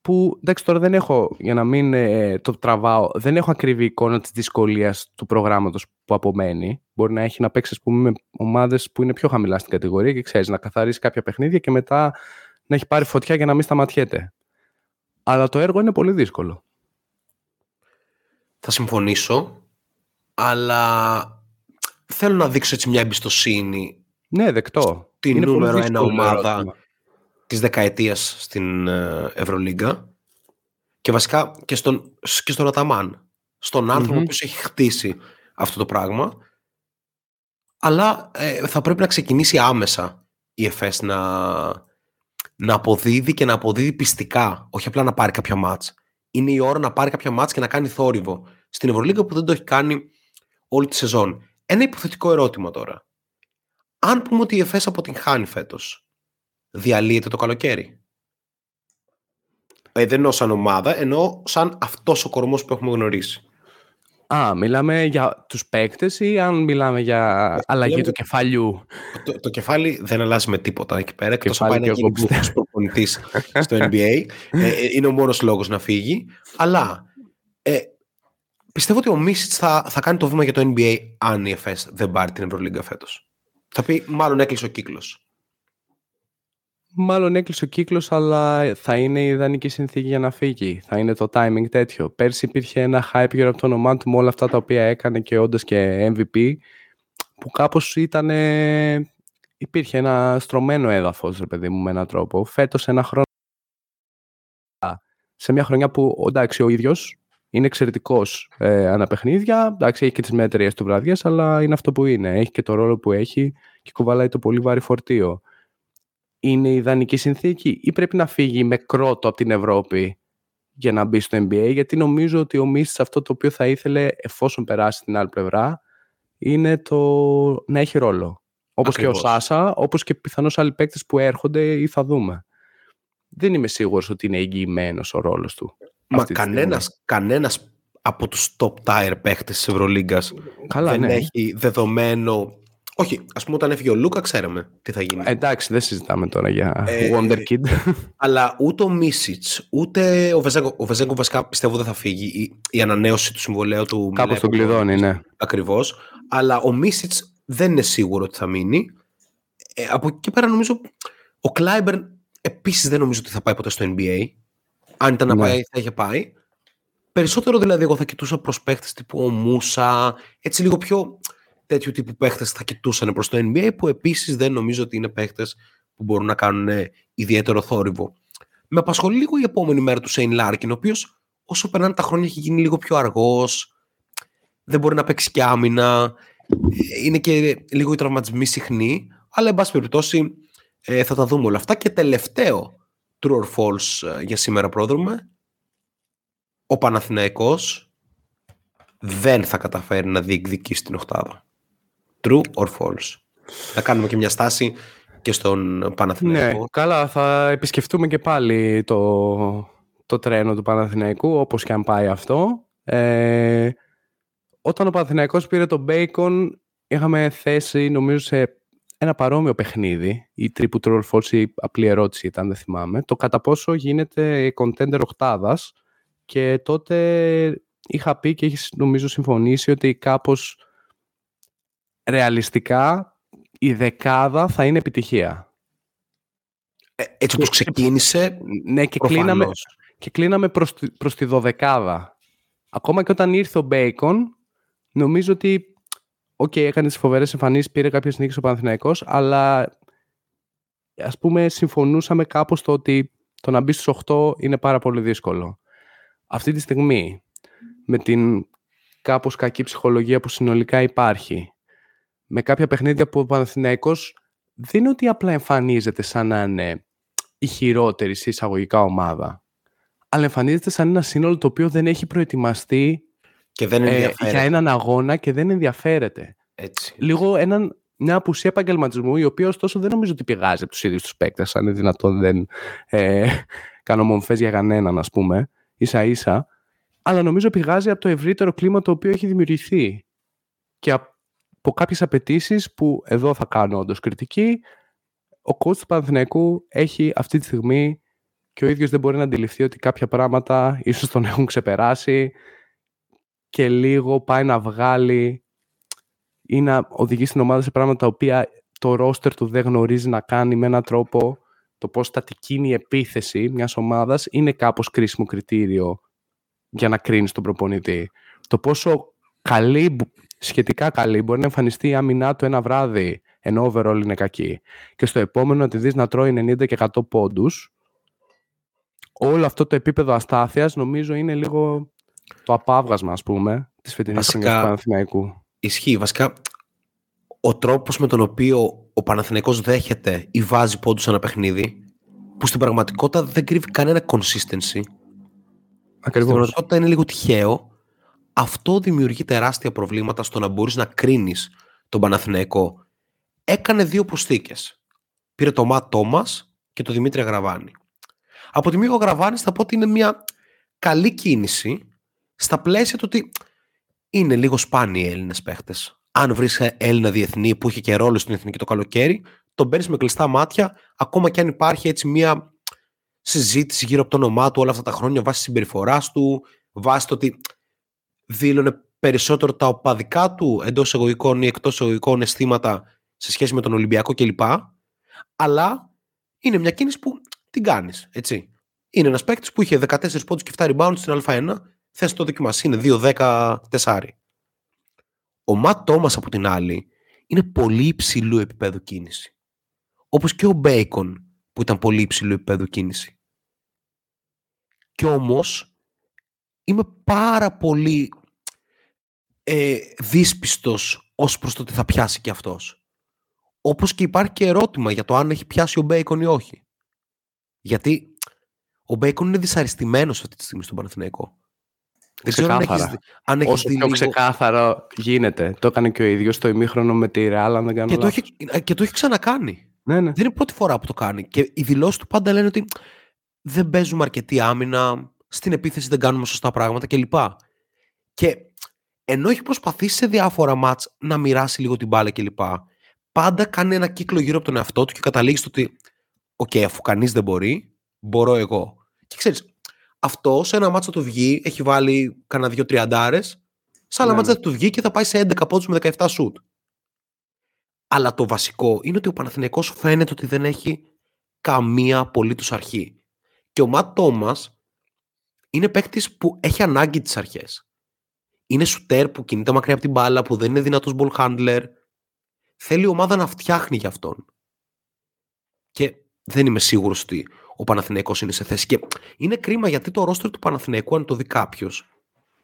που εντάξει τώρα δεν έχω για να μην ε, το τραβάω δεν έχω ακριβή εικόνα της δυσκολίας του προγράμματος που απομένει. Μπορεί να έχει να παίξει ας πούμε με ομάδες που είναι πιο χαμηλά στην κατηγορία και ξέρεις να καθαρίσει κάποια παιχνίδια και μετά να έχει πάρει φωτιά για να μην σταματιέται. Αλλά το έργο είναι πολύ δύσκολο. Θα συμφωνήσω, αλλά θέλω να δείξω έτσι μια εμπιστοσύνη ναι δεκτό Την Είναι πολύ νούμερο ένα δύσκολο ομάδα ερώτημα. της δεκαετίας στην ε, Ευρωλίγκα και βασικά και στον, και στον Αταμάν, στον άνθρωπο Μμμ. ο οποίος έχει χτίσει αυτό το πράγμα αλλά ε, θα πρέπει να ξεκινήσει άμεσα η ΕΦΕΣ να, να αποδίδει και να αποδίδει πιστικά, όχι απλά να πάρει κάποια μάτς. Είναι η ώρα να πάρει κάποια μάτς και να κάνει θόρυβο στην Ευρωλίγκα που δεν το έχει κάνει όλη τη σεζόν. Ένα υποθετικό ερώτημα τώρα. Αν πούμε ότι η ΕΦΕΣ αποτυγχάνει φέτος, διαλύεται το καλοκαίρι; Ε, δεν εννοώ σαν ομάδα, εννοώ σαν αυτός ο κορμός που έχουμε γνωρίσει. Α, μιλάμε για τους παίκτες ή αν μιλάμε για αλλαγή λέμε- του κεφαλιού; Το, το κεφάλι δεν αλλάζει με τίποτα εκεί πέρα, εκτός Κεφάλι από να και γίνει εγώ μπούχος προπονητής στο NBA. Ε, ε, είναι ο μόνος λόγος να φύγει. Αλλά ε, πιστεύω ότι ο Μίσιτς θα, θα κάνει το βήμα για το NBA αν η ΕΦΕΣ δεν πάρει την Ευρωλίγκα φέτος. Θα πει μάλλον έκλεισε ο κύκλος. Μάλλον έκλεισε ο κύκλος, αλλά θα είναι η ιδανική συνθήκη για να φύγει. Θα είναι το timing τέτοιο. Πέρσι υπήρχε ένα hype γύρω από το όνομά του με όλα αυτά τα οποία έκανε και όντας και MVP, που κάπως ήταν... Υπήρχε ένα στρωμένο έδαφος, ρε παιδί μου, με έναν τρόπο. Φέτος ένα χρόνο... Σε μια χρονιά που, εντάξει, ο ίδιος είναι εξαιρετικός ε, αναπαιχνίδια. Εντάξει, έχει και τις μετριέ του βραδιές, αλλά είναι αυτό που είναι. Έχει και το ρόλο που έχει και κουβαλάει το πολύ βάρη φορτίο. Είναι η ιδανική συνθήκη ή πρέπει να φύγει με κρότο από την Ευρώπη για να μπει στο NBA, γιατί νομίζω ότι ο Μίσης αυτό το οποίο θα ήθελε εφόσον περάσει την άλλη πλευρά είναι το να έχει ρόλο. Όπως και ο Σάσα, όπως και πιθανώς άλλοι παίκτες που έρχονται ή θα δούμε. Δεν είμαι σίγουρος ότι είναι εγγυημένος ο ρόλος του. Μα κανένας, κανένας από τους top tier παίχτες της Ευρωλίγκας δεν ναι. έχει δεδομένο όχι, ας πούμε, όταν έφυγε ο Λούκα, ξέραμε τι θα γίνει. Ε, εντάξει, δεν συζητάμε τώρα για ε, Wonder Kid. Αλλά ούτε ο Μίσιτς, ούτε ο Βεζέγκο, ο Βεζέγκο βασικά πιστεύω δεν θα φύγει. Η, η ανανέωση του συμβολέου του. Κάπως τον κλειδώνει, ναι. Ακριβώς. Αλλά ο Μίσιτς δεν είναι σίγουρο ότι θα μείνει. Ε, από εκεί πέρα νομίζω. Ο Κλάιμπερν επίσης δεν νομίζω ότι θα πάει ποτέ στο NBA. Αν ήταν να ναι. πάει, θα είχε πάει. Περισσότερο δηλαδή, εγώ θα κοιτούσα prospect τύπου ο Μούσα, έτσι λίγο πιο τέτοιου τύπου παίχτες θα κοιτούσαν προς το NBA, που επίσης δεν νομίζω ότι είναι παίχτες που μπορούν να κάνουν ιδιαίτερο θόρυβο. Με απασχολεί λίγο η επόμενη μέρα του Σέιν Λάρκιν, ο οποίος όσο περνάνε τα χρόνια έχει γίνει λίγο πιο αργός, δεν μπορεί να παίξει και άμυνα, είναι και λίγο οι τραυματισμοί συχνοί, αλλά εν πάση περιπτώσει ε, θα τα δούμε όλα αυτά. Και τελευταίο true or false ε, για σήμερα πρόδρομε, ο Παναθηναϊκός δεν θα καταφέρει να διεκδικήσει την οχτάδα. True or false. Θα κάνουμε και μια στάση και στον Παναθηναϊκό. Ναι, καλά, θα επισκεφτούμε και πάλι το, το τρένο του Παναθηναϊκού, όπως και αν πάει αυτό. Ε, όταν ο Παναθηναϊκός πήρε το Bacon, είχαμε θέσει, νομίζω, σε ένα παρόμοιο παιχνίδι, η τρίπου true or false, η απλή ερώτηση ήταν, δεν θυμάμαι, το κατά πόσο γίνεται contender οχτάδας και τότε είχα πει και έχεις νομίζω συμφωνήσει ότι κάπως ρεαλιστικά η δεκάδα θα είναι επιτυχία. Ε, έτσι όπως ξεκίνησε, ναι, και κλείναμε, και κλείναμε προς, τη, προς τη δωδεκάδα. Ακόμα και όταν ήρθε ο Μπέικον, νομίζω ότι Ok, okay, έκανες τις φοβερές εμφανίσεις, πήρε κάποιες νίκες ο Παναθηναϊκός, αλλά ας πούμε συμφωνούσαμε κάπως το ότι το να μπει στους 8 είναι πάρα πολύ δύσκολο. Αυτή τη στιγμή, με την κάπως κακή ψυχολογία που συνολικά υπάρχει, με κάποια παιχνίδια που ο Παναθηναϊκός δεν είναι ότι απλά εμφανίζεται σαν να είναι η χειρότερη σε εισαγωγικά ομάδα, αλλά εμφανίζεται σαν ένα σύνολο το οποίο δεν έχει προετοιμαστεί και δεν ε, για έναν αγώνα και δεν ενδιαφέρεται. Έτσι. Λίγο έναν, μια απουσία επαγγελματισμού, η οποία ωστόσο δεν νομίζω ότι πηγάζει από τους ίδιους τους παίκτες. Αν είναι δυνατόν, δεν ε, κάνω μομφές για κανέναν, ας πούμε, ίσα ίσα. Αλλά νομίζω πηγάζει από το ευρύτερο κλίμα το οποίο έχει δημιουργηθεί. Και από κάποιες απαιτήσεις που εδώ θα κάνω όντως κριτική. Ο coach του Παναθηναϊκού έχει αυτή τη στιγμή και ο ίδιος δεν μπορεί να αντιληφθεί ότι κάποια πράγματα ίσως τον έχουν ξεπεράσει και λίγο πάει να βγάλει ή να οδηγεί την ομάδα σε πράγματα τα οποία το ρόστερ του δεν γνωρίζει να κάνει με έναν τρόπο το πώς στατική είναι η επίθεση μιας ομάδας είναι κάπως κρίσιμο κριτήριο για να κρίνεις τον προπονητή. Το πόσο καλή σχετικά καλή μπορεί να εμφανιστεί η άμυνά του ένα βράδυ ενώ overall είναι κακή και στο επόμενο να τη δεις να τρώει 90 και 100 πόντους όλο αυτό το επίπεδο αστάθειας νομίζω είναι λίγο το απάβγασμα ας πούμε της φετινής χρονιάς του Παναθηναϊκού. Ισχύει. Βασικά ο τρόπος με τον οποίο ο Παναθηναϊκός δέχεται ή βάζει πόντους σε ένα παιχνίδι που στην πραγματικότητα δεν κρύβει κανένα consistency. Ακριβώς. Στην πραγματικότητα είναι λίγο τυχαίο αυτό δημιουργεί τεράστια προβλήματα στο να μπορείς να κρίνεις τον Παναθηναϊκό. Έκανε δύο προσθήκες. Πήρε το Ματ Τόμας και το Δημήτρη Αγραβάνη. Από τη μία ο Αγραβάνης θα πω ότι είναι μια καλή κίνηση στα πλαίσια του ότι είναι λίγο σπάνιοι οι Έλληνες παίχτες. Αν βρεις Έλληνα διεθνή που είχε και ρόλο στην εθνική το καλοκαίρι, τον παίρνεις με κλειστά μάτια, ακόμα και αν υπάρχει έτσι μια συζήτηση γύρω από το όνομά του όλα αυτά τα χρόνια βάσει συμπεριφοράς του, βάσει το ότι δήλωνε περισσότερο τα οπαδικά του εντός εγωγικών ή εκτός εγωγικών αισθήματα σε σχέση με τον Ολυμπιακό κλπ. Αλλά είναι μια κίνηση που την κάνεις. Έτσι. Είναι ένας παίκτης που είχε 14 πόντους και 7 rebound στην Α1. Θες το δοκιμάσει. Είναι 2-10 τεσάρι. Ο Ματ Τόμας από την άλλη είναι πολύ υψηλού επίπεδου κίνηση. Όπως και ο Μπέικον που ήταν πολύ υψηλού επίπεδου κίνηση. Κι όμως είμαι πάρα πολύ ε, δύσπιστος ως προς το ότι θα πιάσει και αυτός. Όπως και υπάρχει και ερώτημα για το αν έχει πιάσει ο Μπέικον ή όχι. Γιατί ο Μπέικον είναι δυσαρεστημένος αυτή τη στιγμή στον Παναθηναϊκό. Δεν ξέρω αν έχεις, αν έχεις Όσο πιο λίγο... ξεκάθαρο γίνεται. Το έκανε και ο ίδιος στο ημίχρονο με τη Real, αν δεν κάνω και το, έχει, και το έχει ξανακάνει. Ναι, ναι. Δεν είναι πρώτη φορά που το κάνει. Και οι δηλώσεις του πάντα λένε ότι δεν παίζουμε αρκετή άμυνα, στην επίθεση δεν κάνουμε σωστά πράγματα κλπ. Και ενώ έχει προσπαθήσει σε διάφορα μάτς να μοιράσει λίγο την μπάλα κλπ. Πάντα κάνει ένα κύκλο γύρω από τον εαυτό του και καταλήγει στο ότι «Ok, αφού κανείς δεν μπορεί, μπορώ εγώ». Και ξέρεις, αυτό σε ένα μάτσο του βγει, έχει βάλει κανένα δύο τριαντάρες. Σε άλλα ναι, μάτσα ναι. του βγει και θα πάει σε 11 πόντους με 17 σουτ. Αλλά το βασικό είναι ότι ο Παναθηναϊκός φαίνεται ότι δεν έχει καμία απολύτως αρχή. Και ο Ματ Τόμας είναι παίκτης που έχει ανάγκη τις αρχές. Είναι σουτέρ που κινείται μακριά από την μπάλα, που δεν είναι δυνατός ball handler. Θέλει η ομάδα να φτιάχνει για αυτόν. Και δεν είμαι σίγουρος ότι ο Παναθηναϊκός είναι σε θέση. Και είναι κρίμα γιατί το ρόστερ του Παναθηναϊκού, αν το δει κάποιος,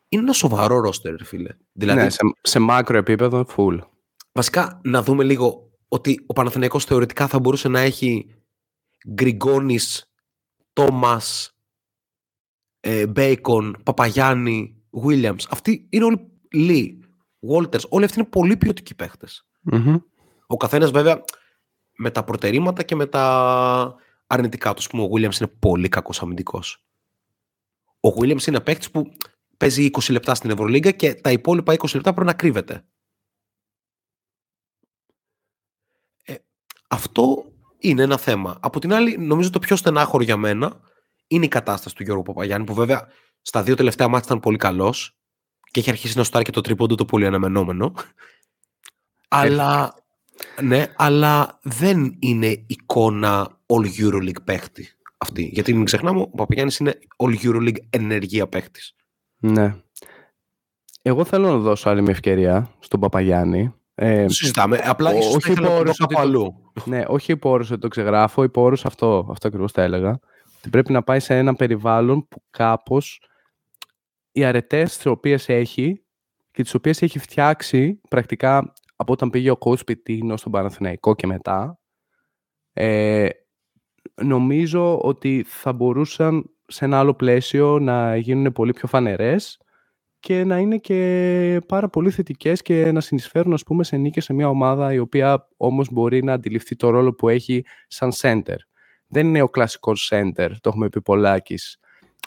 είναι ένα σοβαρό ρόστερ, φίλε. Δηλαδή, ναι, σε, σε μάκρο επίπεδο, full. Βασικά, να δούμε λίγο ότι ο Παναθηναϊκός θεωρητικά θα μπορούσε να έχει Γκριγκόνης, Τόμας, ε, Μπέικον, Παπαγιάννη, Williams. Αυτοί είναι όλοι Λί, Walters. Όλοι αυτοί είναι πολύ ποιοτικοί Ο καθένας βέβαια με τα προτερήματα και με τα αρνητικά τους. Πούμε, ο Williams είναι πολύ κακός αμυντικός. Ο Williams είναι παίκτης που παίζει 20 λεπτά στην Ευρωλίγκα και τα υπόλοιπα 20 λεπτά πρέπει να κρύβεται. Ε, αυτό είναι ένα θέμα. Από την άλλη, νομίζω το πιο στενάχωρο για μένα είναι η κατάσταση του Γιώργου Παπαγιάννη, που βέβαια στα δύο τελευταία μάτια ήταν πολύ καλός και έχει αρχίσει να στάρει και το τρίποντο το πολύ αναμενόμενο. αλλά, ναι, αλλά δεν είναι εικόνα All Euroleague παίχτη αυτή. Γιατί μην ξεχνάμε, ο Παπαγιάννης είναι All Euroleague ενεργεία παίχτης. Ναι. Εγώ θέλω να δώσω άλλη μια ευκαιρία στον Παπαγιάννη. Ε, συζητάμε. Απλά ίσως όχι υπό ότι το, αλλού. Ναι, όχι υπό ότι το ξεγράφω, υπό αυτό, αυτό ακριβώς τα έλεγα. Ότι πρέπει να πάει σε ένα περιβάλλον που κάπως οι αρετές τις οποίες έχει και τις οποίες έχει φτιάξει πρακτικά από όταν πήγε ο coach Πιτίνο στον Παναθηναϊκό και μετά, ε, νομίζω ότι θα μπορούσαν σε ένα άλλο πλαίσιο να γίνουν πολύ πιο φανερές και να είναι και πάρα πολύ θετικές και να συνεισφέρουν ας πούμε σε νίκες σε μια ομάδα η οποία όμως μπορεί να αντιληφθεί το ρόλο που έχει σαν center. Δεν είναι ο κλασικός center, το έχουμε πει πολλάκις.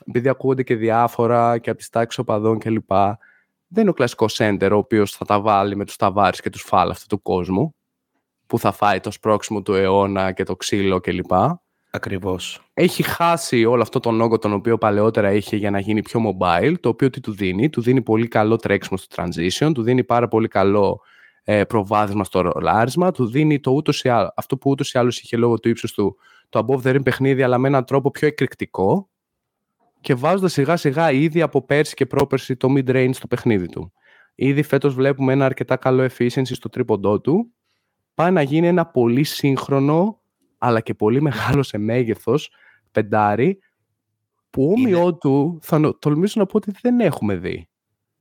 Επειδή ακούγονται και διάφορα και από τις τάξεις οπαδών κλπ. Δεν είναι ο κλασικό center ο οποίος θα τα βάλει με τους ταβάρες και τους φάλ αυτού του κόσμου που θα φάει το σπρώξιμο του αιώνα και το ξύλο κλπ. Ακριβώς. Έχει χάσει όλο αυτό τον όγκο τον οποίο παλαιότερα είχε για να γίνει πιο mobile, το οποίο τι του δίνει; Του δίνει πολύ καλό τρέξιμο στο transition, του δίνει πάρα πολύ καλό ε, προβάδισμα στο ρολάρισμα, του δίνει το ούτως ή άλλο, αυτό που ούτως ή άλλως είχε λόγω του ύψους του το above the rim παιχνίδι, αλλά με έναν τρόπο πιο εκρηκτικό και βάζοντας σιγά σιγά ήδη από πέρσι και πρόπερσι το mid-range στο παιχνίδι του. Ήδη φέτος βλέπουμε ένα αρκετά καλό efficiency στο τρίποντό του. Πάει να γίνει ένα πολύ σύγχρονο αλλά και πολύ μεγάλο σε μέγεθος πεντάρι που όμοιό του θα τολμήσω να πω ότι δεν έχουμε δει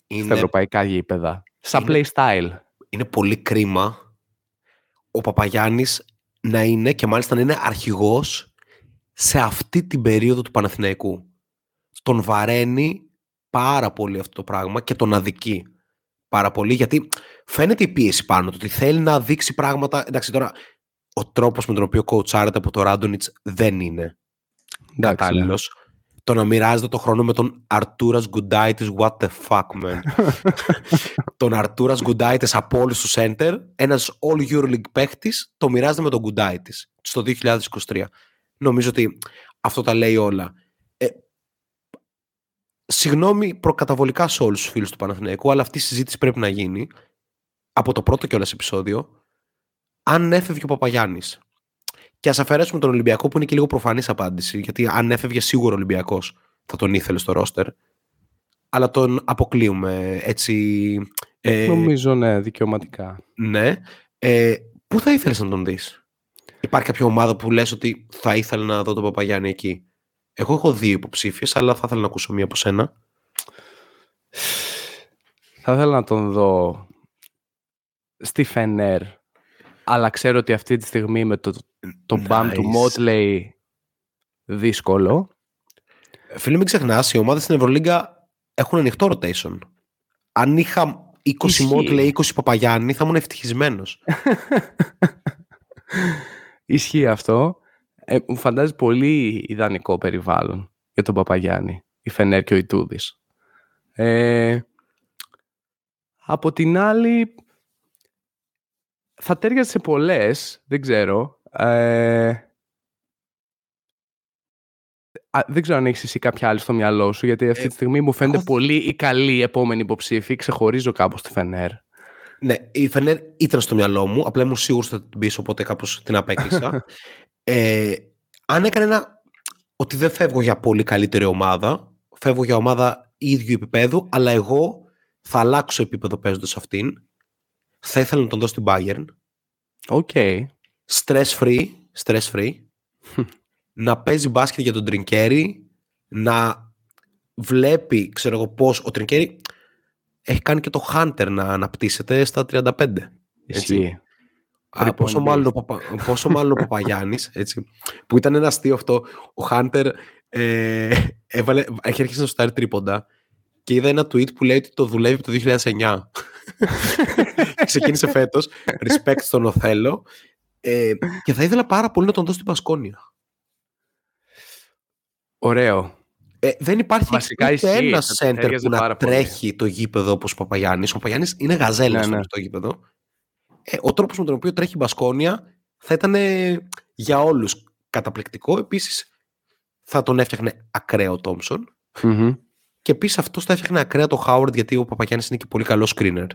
είναι... στα ευρωπαϊκά γήπεδα. Σαν play style. Είναι πολύ κρίμα ο Παπαγιάννης να είναι και μάλιστα να είναι αρχηγός σε αυτή την περίοδο του Παναθηναϊκού. Τον βαραίνει πάρα πολύ αυτό το πράγμα και τον αδικεί πάρα πολύ γιατί φαίνεται η πίεση πάνω του ότι θέλει να δείξει πράγματα. Εντάξει τώρα ο τρόπος με τον οποίο κοουτσάρεται από το Ράντονιτς δεν είναι κατάλληλο. Ναι. Το να μοιράζεται το χρόνο με τον Αρτούρα Γκουντάιτη, what the fuck, man. τον Αρτούρα Γκουντάιτη από όλους τους center, ένας All Euroleague παίχτης, το μοιράζεται με τον Γκουντάιτη στο 2023. Νομίζω ότι αυτό τα λέει όλα. Ε, συγγνώμη προκαταβολικά σε όλους τους φίλους του Παναθηναϊκού, αλλά αυτή η συζήτηση πρέπει να γίνει από το πρώτο κιόλας επεισόδιο αν έφευγε ο Παπαγιάννης. Και ας αφαιρέσουμε τον Ολυμπιακό που είναι και λίγο προφανής απάντηση, γιατί αν έφευγε σίγουρο ο Ολυμπιακός θα τον ήθελε στο ρόστερ. Αλλά τον αποκλείουμε έτσι. Ε, Νομίζω ναι, δικαιωματικά. Ναι. Ε, πού θα ήθελες να τον δεις, Υπάρχει κάποια ομάδα που λες ότι θα ήθελα να δω τον Παπαγιάννη εκεί; Εγώ έχω δύο υποψήφιες, αλλά θα ήθελα να ακούσω μία από σένα. Θα ήθελα να τον δω στη Φενέρ αλλά ξέρω ότι αυτή τη στιγμή με το, το nice. μπαμ του Motley δύσκολο. Φίλε, μην ξεχνάς, οι ομάδες στην Ευρωλίγκα έχουν ανοιχτό rotation. Αν είχα 20 Ισχύει. Μότλε, 20 Παπαγιάννη, θα ήμουν ευτυχισμένος. Ισχύει αυτό. Ε, μου φαντάζει πολύ ιδανικό περιβάλλον για τον Παπαγιάννη, η Φενέρ και ο Ιτούδης. Ε, από την άλλη, θα τέριαζε σε πολλές, δεν ξέρω. Ε, α, δεν ξέρω αν έχεις εσύ κάποια άλλη στο μυαλό σου, γιατί αυτή Ε, τη στιγμή μου φαίνεται εγώ- πολύ η καλή επόμενη υποψήφη. Ξεχωρίζω κάπως τη Φενέρ. ναι, η Φενέρ ήταν στο μυαλό μου, απλά ήμουν σίγουρος ότι θα την πεις, οπότε κάπως την απέκλεισα. ε, αν έκανε ένα. ότι δεν φεύγω για πολύ καλύτερη ομάδα, φεύγω για ομάδα ίδιου επίπεδου, αλλά εγώ θα αλλάξω επίπεδο παίζοντας αυτήν. Θα ήθελα να τον δώσω στην Bayern. OK. stress free, stress free, να παίζει μπάσκετ για τον Τρινκέρι, να βλέπει, ξέρω εγώ πώς, ο Τρινκέρι έχει κάνει και το Hunter να αναπτύσσεται στα 35. Έτσι. Ισχύει. Α, πόσο, Rebound μάλλον ο Παπα, πόσο μάλλον ο Παπαγιάννης, έτσι, που ήταν ένα αστείο αυτό, ο Hunter ε, έβαλε, έχει αρχίσει να σουτάρει τρίποντα και είδα ένα tweet που λέει ότι το δουλεύει από το 2009. Ξεκίνησε φέτος, respect στον Οθέλο ε, και θα ήθελα πάρα πολύ να τον δώσω στην Πασκόνια. Ωραίο. Ε, δεν υπάρχει Βασικά ούτε ισχύει, ένας θα center ταιριάζει που να πάρα πολύ. τρέχει το γήπεδο όπως ο Παπαγιάννης. Ο Παπαγιάννης είναι γαζέλα Ναι, στο ναι. στο γήπεδο. Ε, ο τρόπος με τον οποίο τρέχει η Μπασκόνια θα ήταν ε, για όλους καταπληκτικό. Επίσης θα τον έφτιαχνε ακραίο ο Τόμψον. Μμμ. Και επίσης αυτός θα έφτιαχνε ακραία το Χάουαρντ γιατί ο Παπαγιάννης είναι και πολύ καλός screener.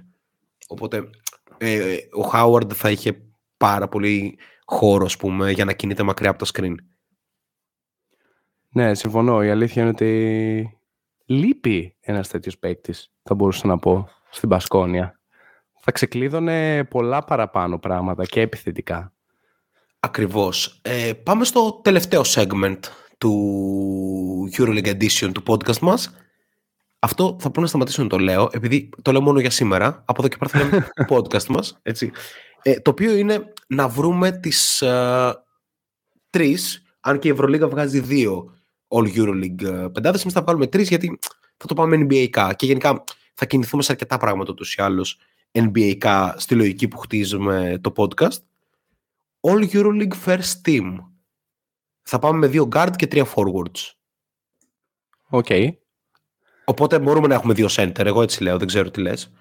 Οπότε ε, ο Χάουαρντ θα είχε πάρα πολύ χώρο, ας πούμε, για να κινείται μακριά από το screen. Ναι, συμφωνώ. Η αλήθεια είναι ότι λείπει ένας τέτοιος παίκτης, θα μπορούσα να πω, στην Πασκόνια. Θα ξεκλείδωνε πολλά παραπάνω πράγματα και επιθετικά. Ακριβώς. Ε, πάμε στο τελευταίο segment του EuroLeague Edition του podcast μας. Αυτό θα πρέπει να σταματήσω να το λέω, επειδή το λέω μόνο για σήμερα. Από εδώ και πέρα θα λέμε το podcast μας. Έτσι. Ε, το οποίο είναι να βρούμε τις ε, τρεις, αν και η Ευρωλίγα βγάζει δύο All EuroLeague ε, πεντάδες, εμείς θα βγάλουμε τρεις γιατί θα το πάμε NBA και γενικά θα κινηθούμε σε αρκετά πράγματα ούτως ή άλλως NBA στη λογική που χτίζουμε το podcast. All EuroLeague First Team. Θα πάμε με δύο guard και τρία forwards. OK. Οπότε μπορούμε να έχουμε δύο center. Εγώ έτσι λέω, δεν ξέρω τι λες.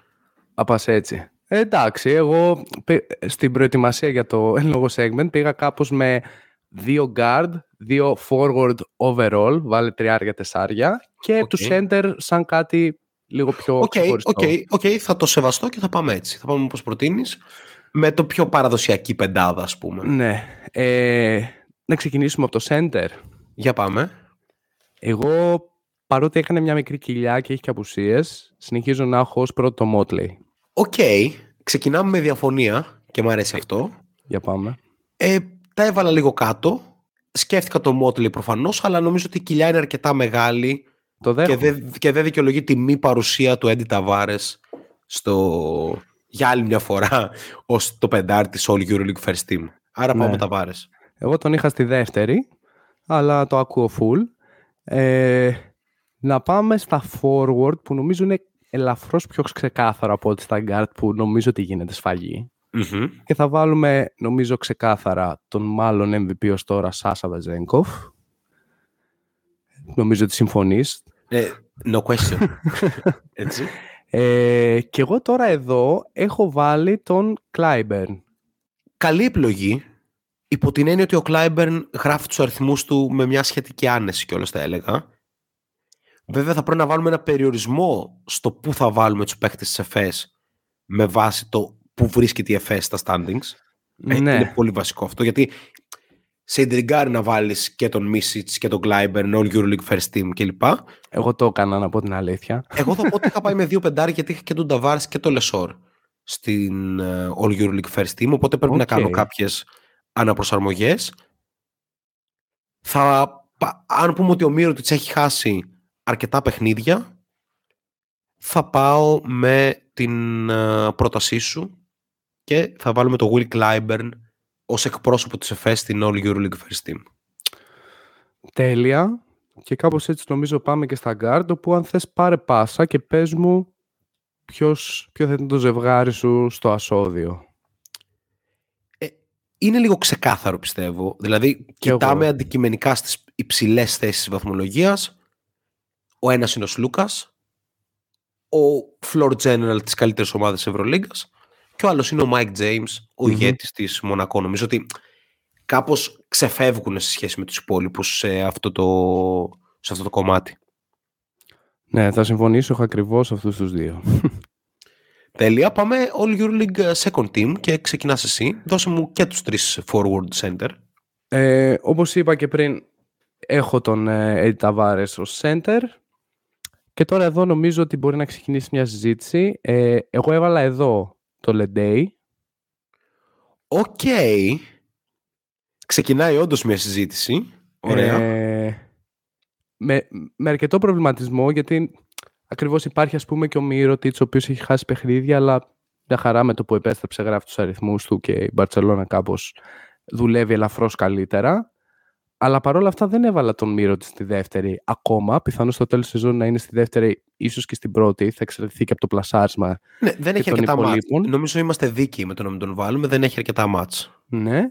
Θα πας έτσι. Ε, εντάξει, εγώ πη- στην προετοιμασία για το εν λόγω segment πήγα κάπως με δύο guard, δύο forward overall, βάλε τριάρια, τεσσάρια και Οκ. τους center σαν κάτι λίγο πιο Οκ, ξεχωριστό. OK, OK, θα το σεβαστώ και θα πάμε έτσι. Θα πάμε όπως προτείνεις. Με το πιο παραδοσιακή πεντάδα, ας πούμε. Ναι. Ε, να ξεκινήσουμε από το center. Για πάμε. Εγώ, παρότι έκανε μια μικρή κοιλιά και έχει και απουσίες, συνεχίζω να έχω ως πρώτο το Motley. OK, ξεκινάμε με διαφωνία και μου αρέσει αυτό. Για πάμε. Ε, τα έβαλα λίγο κάτω. Σκέφτηκα το Motley προφανώς, αλλά νομίζω ότι η κοιλιά είναι αρκετά μεγάλη Το και δέχομαι. δεν, και δεν δικαιολογεί τη μη παρουσία του Έντι Ταβάρες στο, για άλλη μια φορά ως το πεντάρι της All EuroLeague First Team. Άρα πάμε Ναι. με Ταβάρες. Εγώ τον είχα στη δεύτερη, αλλά το ακούω full. Ε, να πάμε στα forward που νομίζω είναι ελαφρώς πιο ξεκάθαρο από ό,τι στα guard που νομίζω ότι γίνεται σφαγή. Μμμ. Και θα βάλουμε νομίζω ξεκάθαρα τον μάλλον MVP ως τώρα Σάσα Βεζέγκοφ. Νομίζω ότι συμφωνείς. Ε, no question. Έτσι. Ε, και εγώ τώρα εδώ έχω βάλει τον Κλάιμπερν. Καλή επιλογή. Υπό την έννοια ότι ο Κλάιμπερν γράφει τους αριθμούς του με μια σχετική άνεση κιόλας θα έλεγα. Βέβαια θα πρέπει να βάλουμε ένα περιορισμό στο πού θα βάλουμε τους παίχτες της ΕΦΕΣ με βάση το πού βρίσκεται η ΕΦΕΣ στα standings. Ε, ναι, Είναι πολύ βασικό αυτό γιατί σε ιντριγκάρει να βάλεις και τον Μίσιτς και τον Κλάιμπερν, All EuroLeague First Team κλπ. εγώ το έκανα να πω την αλήθεια. Εγώ θα πω ότι είχα πάει με δύο πεντάρι γιατί είχα και τον Ταβάρες και τον Λεσόρ στην ε, All EuroLeague First Team, οπότε πρέπει να Οκ. κάνω κάποιες αναπροσαρμογές. Θα, πα- αν πούμε ότι ο Μίροτιτς έχει χάσει αρκετά παιχνίδια, θα πάω με την ε, πρότασή σου και θα βάλουμε το Will Clyburn ως εκπρόσωπο της ΕΦΕΣ στην All EuroLeague First Team. Τέλεια. Και κάπως έτσι νομίζω πάμε και στα guard, όπου αν θες πάρε πάσα και πες μου ποιος, ποιο θα ήταν το ζευγάρι σου στο ασώδιο. Ε, είναι λίγο ξεκάθαρο πιστεύω. Δηλαδή κοιτάμε αντικειμενικά στις υψηλές θέσεις βαθμολογίας. Ο ένας είναι ο Σλούκας, ο floor general της καλύτερης ομάδας Ευρωλίγκας και ο άλλος είναι ο Mike James, ο mm-hmm. ηγέτης της Μονακό. Νομίζω ότι κάπως ξεφεύγουν σε σχέση με τους υπόλοιπους σε αυτό το, σε αυτό το κομμάτι. Ναι, θα συμφωνήσω, έχω ακριβώς αυτούς τους δύο. Τέλεια, πάμε All League Second Team και ξεκινάς εσύ. Δώσε μου και τους τρεις forward center. Ε, όπως είπα και πριν, έχω τον ε, Eddie Tavares ως center και τώρα εδώ νομίζω ότι μπορεί να ξεκινήσει μια συζήτηση. Ε, εγώ έβαλα εδώ το Leday. OK. Ξεκινάει όντως μια συζήτηση. Ωραία. Ε, με, με αρκετό προβληματισμό γιατί ακριβώς υπάρχει ας πούμε και ο Μίροτιτς, ο οποίος έχει χάσει παιχνίδια, αλλά μια χαρά με το που επέστρεψε γράφει τους αριθμούς του και η Μπαρσελόνα κάπως δουλεύει ελαφρώς καλύτερα. Αλλά παρόλα αυτά δεν έβαλα τον Μύρωτιτ στη δεύτερη ακόμα. Πιθανώς στο τέλος τη σεζόν να είναι στη δεύτερη, ίσως και στην πρώτη. Θα εξαρτηθεί και από το πλασάρισμα. Ναι, δεν έχει αρκετά μάτς. Νομίζω είμαστε δίκαιοι με το να μην τον βάλουμε. Δεν έχει αρκετά μάτς. Ναι.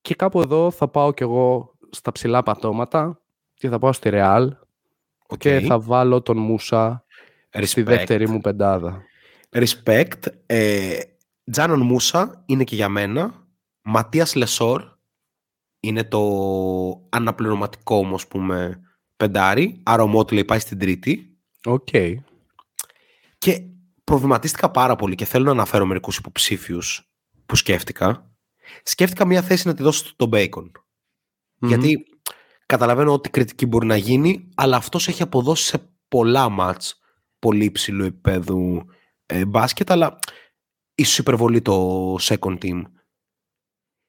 Και κάπου εδώ θα πάω κι εγώ στα ψηλά πατώματα και θα πάω στη Real okay. και θα βάλω τον Μούσα στη δεύτερη μου πεντάδα. Respect. Ε, Τζάναν Μούσα είναι και για μένα. Ματίας Λεσόρ είναι το αναπληρωματικό ας πούμε πεντάρι. Άρα ο Μότλεϊ πάει στην τρίτη. OK. Okay. Και προβληματίστηκα πάρα πολύ και θέλω να αναφέρω μερικούς υποψήφιους που σκέφτηκα σκέφτηκα μια θέση να τη δώσω στον Bacon. Γιατί καταλαβαίνω ότι κριτική μπορεί να γίνει, αλλά αυτός έχει αποδώσει σε πολλά ματς πολύ υψηλού επίπεδου ε, μπάσκετ, αλλά ίσως υπερβολή το second team.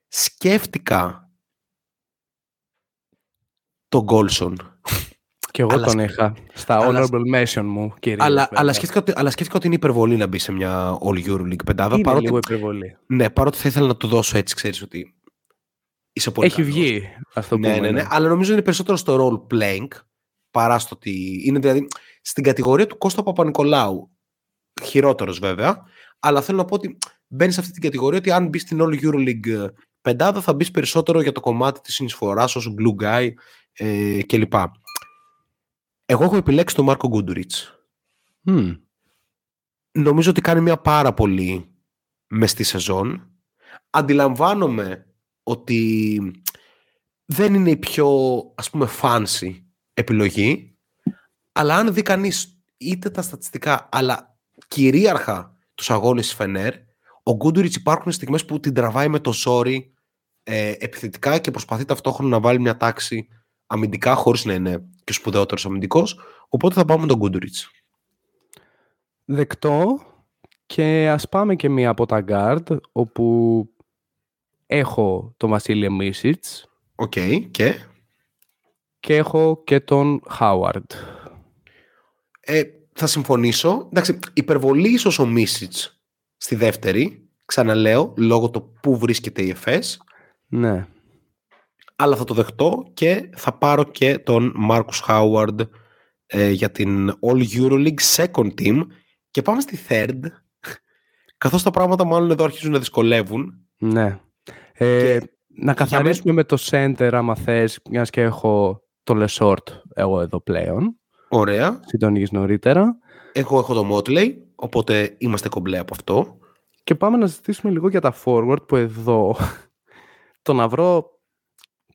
Σκέφτηκα τον Γκόλσον και εγώ αλλά... τον είχα στα honorable mention μου, κύριε. Αλλά, αλλά, σκέφτηκα ότι, αλλά σκέφτηκα ότι είναι υπερβολή να μπει σε μια All Euroleague πεντάδα. Είναι παρότι, λίγο υπερβολή. Ναι, παρότι θα ήθελα να του δώσω έτσι, ξέρεις ότι είσαι πολύ Έχει βγει, αυτό ναι, ναι, ναι, ναι, αλλά νομίζω είναι περισσότερο στο role playing παρά στο ότι είναι δηλαδή στην κατηγορία του Κώστα Παπα-Νικολάου. Χειρότερος βέβαια, αλλά θέλω να πω ότι μπαίνει σε αυτή την κατηγορία ότι αν μπεις στην All Euroleague πεντάδα θα μπεις περισσότερο για το κομμάτι της συνεισφοράς ως blue guy ε, κλπ. Εγώ έχω επιλέξει τον Μάρκο Γκούντουριτς. Νομίζω ότι κάνει μια πάρα πολύ στη σεζόν. Αντιλαμβάνομαι ότι δεν είναι η πιο ας πούμε fancy επιλογή αλλά αν δει κανείς είτε τα στατιστικά αλλά κυρίαρχα τους αγώνες της Φενέρ ο Γκούντουριτς υπάρχουν στιγμές που την τραβάει με το ζόρι ε, επιθετικά και προσπαθεί ταυτόχρονα να βάλει μια τάξη αμυντικά χωρίς να είναι και ο σπουδαιότερος αμυντικός. Οπότε θα πάμε με τον Γκούντουριτ. Δεκτό. Και ας πάμε και μία από τα guard, όπου έχω τον Βασίλιε Μίσιτς. Οκ, και... Και έχω και τον Χάουαρντ. Ε, θα συμφωνήσω. Εντάξει, υπερβολή ίσως ο Μίσιτς στη δεύτερη, ξαναλέω, λόγω το πού βρίσκεται η ΕΦΕΣ. Ναι αλλά θα το δεχτώ και θα πάρω και τον Μάρκους Χάουαρντ ε, για την All Euroleague Second Team και πάμε στη Third καθώς τα πράγματα μάλλον εδώ αρχίζουν να δυσκολεύουν. Ναι. Ε, να καθαρίσουμε με το center άμα θες, μιας και έχω το Lesort εγώ εδώ πλέον. Ωραία. Συντονίγεις νωρίτερα. Εγώ έχω το Motley, οπότε είμαστε κομπλέ από αυτό. Και πάμε να ζητήσουμε λίγο για τα forward που εδώ το να βρω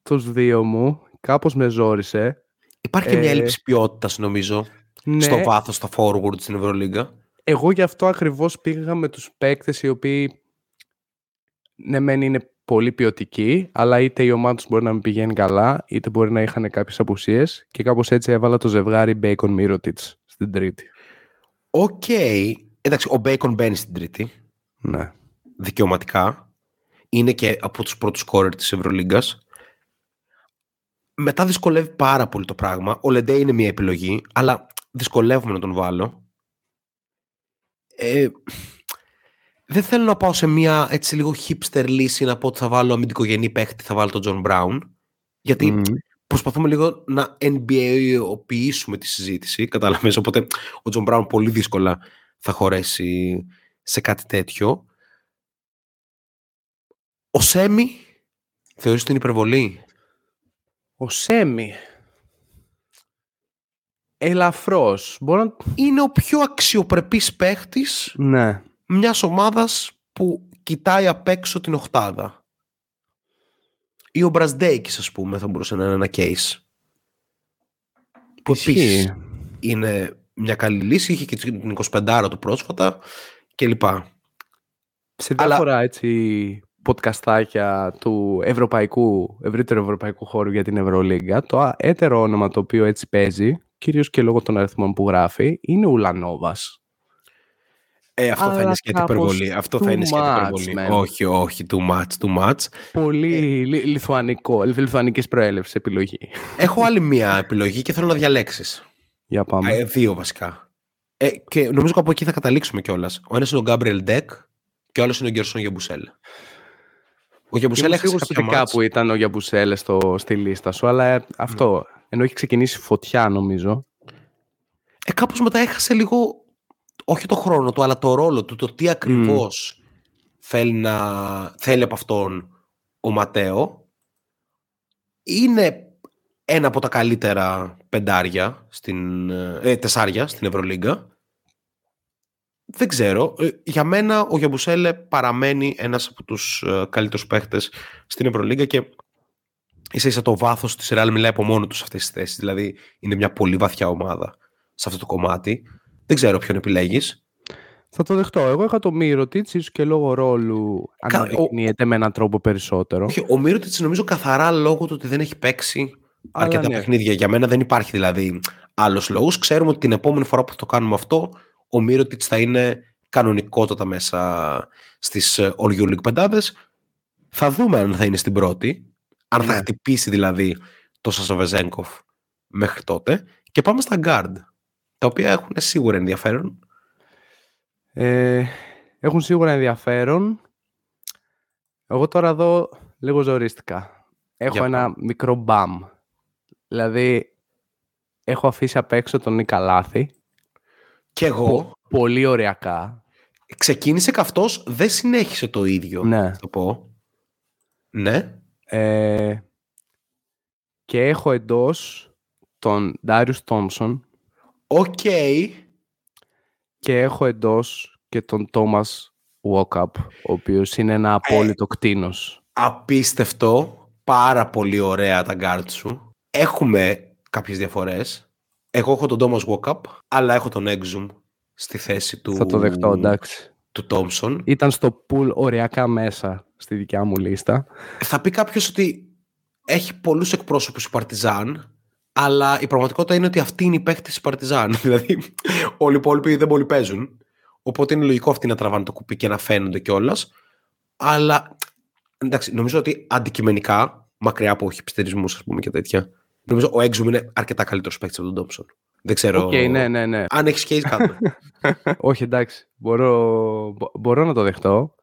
τους δύο μου, κάπως με ζόρισε. Υπάρχει και μια ε, έλλειψη ποιότητας, νομίζω, ναι. στο βάθος, στα forward στην Ευρωλίγκα. Εγώ γι' αυτό ακριβώς πήγα με τους παίκτες οι οποίοι ναι μεν είναι πολύ ποιοτικοί, αλλά είτε η ομάδα τους μπορεί να μην πηγαίνει καλά, είτε μπορεί να είχαν κάποιες απουσίες και κάπως έτσι έβαλα το ζευγάρι Bacon Mirotic στην τρίτη. OK. Okay. Εντάξει, ο Bacon μπαίνει στην τρίτη. Ναι. Δικαιωματικά. Είναι και από τους πρώτους scorer της Ευρωλίγκας μετά δυσκολεύει πάρα πολύ το πράγμα. Ο Λεντέ είναι μια επιλογή, αλλά δυσκολεύομαι να τον βάλω. Ε, δεν θέλω να πάω σε μια έτσι λίγο hipster λύση να πω ότι θα βάλω αμυντικογενή παίχτη, θα βάλω τον John Brown. Γιατί προσπαθούμε λίγο να NBA-οποιήσουμε τη συζήτηση, κατάλαβες, οπότε ο Τζον Μπράουν πολύ δύσκολα θα χωρέσει σε κάτι τέτοιο. Ο Σέμι θεωρείς την υπερβολή; Ο Σέμι. Ελαφρώς. Μπορώ να... Είναι ο πιο αξιοπρεπής παίχτης Ναι. μιας ομάδας που κοιτάει απ' έξω την οχτάδα. Ή ο Μπρασδέικης, ας πούμε, θα μπορούσε να είναι ένα case. Που Ισχύει. επίσης είναι μια καλή λύση, είχε και την 25 του πρόσφατα κλπ. Σε Αλλά- διάφορα έτσι podcastάκια του ευρωπαϊκού, ευρύτερου ευρωπαϊκού χώρου για την Ευρωλίγκα, το α- έτερο όνομα το οποίο έτσι παίζει, κυρίως και λόγω των αριθμών που γράφει, είναι ο Ουλανόβας. Ε, αυτό θα Αλλά είναι σκέτη κάπως υπερβολή. Αυτό θα too είναι σκέτη much, υπερβολή. man. Όχι, όχι, too much, too much. Πολύ λι- λιθουανικό, λι- λιθουανικής προέλευσης επιλογή. Έχω άλλη μία επιλογή και θέλω να διαλέξεις. Για πάμε. Ε, δύο βασικά. Ε, και νομίζω από εκεί θα καταλήξουμε κιόλας. Ο ένας είναι ο Γκάμπριελ Ντεκ και ο άλλος είναι ο Γκέρσον Γεμπουσέλ. Ο Γεμπουσέλ Είμαι έχασε σίγουρος κάποια ότι μάτς. κάπου ήταν ο Γιαμπουσέλε στο, στη λίστα σου, αλλά ε, αυτό, ενώ έχει ξεκινήσει φωτιά νομίζω. Ε, κάπως μετά έχασε λίγο, όχι το χρόνο του, αλλά το ρόλο του, το τι ακριβώς θέλει, να, θέλει από αυτόν ο Ματέο. Είναι ένα από τα καλύτερα πεντάρια, στην, ε, τεσσάρια στην Ευρωλίγκα. Δεν ξέρω. Ε, για μένα ο Γιαμπουσέλε παραμένει ένας από τους ε, καλύτερους παίχτες στην Ευρωλίγκα και ίσα ίσα το βάθος της Ρεάλ μιλάει από μόνο τους σε αυτές τις θέσεις. Δηλαδή είναι μια πολύ βαθιά ομάδα σε αυτό το κομμάτι. Δεν ξέρω ποιον επιλέγεις. Θα το δεχτώ. Εγώ είχα το Μύρο ίσως και λόγω ρόλου Κα- ο- αναδεικνύεται με έναν τρόπο περισσότερο. Όχι, ο Μύρωτιτς νομίζω καθαρά λόγω του ότι δεν έχει παίξει Αλλά αρκετά ναι. παιχνίδια. Για μένα δεν υπάρχει δηλαδή άλλος λόγος. Ξέρουμε ότι την επόμενη φορά που θα το κάνουμε αυτό, ο Μύρωτιτς θα είναι κανονικότατα μέσα στις ε, All You League πεντάδες. Θα δούμε αν θα είναι στην πρώτη, αν θα Ναι. χτυπήσει δηλαδή το Σασοβεζέγκοφ μέχρι τότε. Και πάμε στα guard, τα οποία έχουν σίγουρα ενδιαφέρον. Ε, έχουν σίγουρα ενδιαφέρον. Εγώ τώρα εδώ λίγο ζορίστηκα. Έχω Για ένα μικρό μπαμ. Δηλαδή, έχω αφήσει απ' έξω τον Νικ Καλάθη. Και εγώ Πο- πολύ οριακά. ξεκίνησε καυτός, δεν συνέχισε το ίδιο. Ναι. Θα το πω. Ναι. Ε, και έχω εντός τον Ντάριους Τόμσον Οκ. και έχω εντός και τον Τόμας Walkup, ο οποίος είναι ένα απόλυτο κτίνος. Απίστευτο. Πάρα πολύ ωραία τα guard σου. Έχουμε κάποιες διαφορές. Εγώ έχω τον Thomas Walkup, αλλά έχω τον Exum στη θέση του, Θα το δεχτώ, εντάξει. του Thompson. Ήταν στο pool ωριακά μέσα στη δικιά μου λίστα. Θα πει κάποιος ότι έχει πολλούς εκπρόσωπους η Παρτιζάν, αλλά η πραγματικότητα είναι ότι αυτή είναι η παίχτη της Παρτιζάν. δηλαδή, όλοι οι υπόλοιποι δεν πολύ παίζουν. Οπότε είναι λογικό αυτοί να τραβάνε το κουπί και να φαίνονται κιόλας. Αλλά εντάξει, νομίζω ότι αντικειμενικά, μακριά από χιπστερισμούς, ας πούμε και τέτοια, νομίζω ο Έξουμ είναι αρκετά καλύτερος παίκτης από τον Τόμψον. Δεν ξέρω. Οκ, ναι, ναι, ναι. Αν έχεις case κάτω. Όχι, εντάξει. Μπορώ, μπο- μπορώ να το δεχτώ.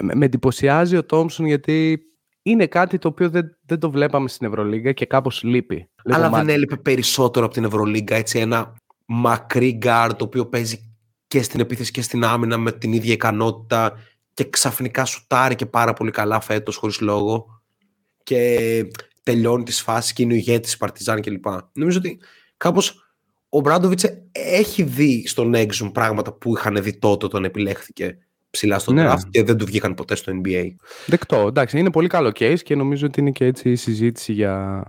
Με, με εντυπωσιάζει ο Τόμσον γιατί είναι κάτι το οποίο δεν, δεν το βλέπαμε στην Ευρωλίγκα και κάπως λείπει. Λίγο Αλλά μάτι. δεν έλειπε περισσότερο από την Ευρωλίγκα. Έτσι, ένα μακρύ γκάρ το οποίο παίζει και στην επίθεση και στην άμυνα με την ίδια ικανότητα και ξαφνικά σουτάρει και πάρα πολύ καλά φέτος χωρίς λόγο και τελειώνει τις φάσεις και είναι ο ηγέτης της Παρτιζάν κλπ. Νομίζω ότι κάπως ο Ομπράντοβιτς έχει δει στον Έξουμ πράγματα που είχαν δει τότε όταν επιλέχθηκε ψηλά στο Ναι. draft και δεν του βγήκαν ποτέ στο NBA. Δεκτό. Εντάξει, είναι πολύ καλό case και νομίζω ότι είναι και έτσι η συζήτηση για,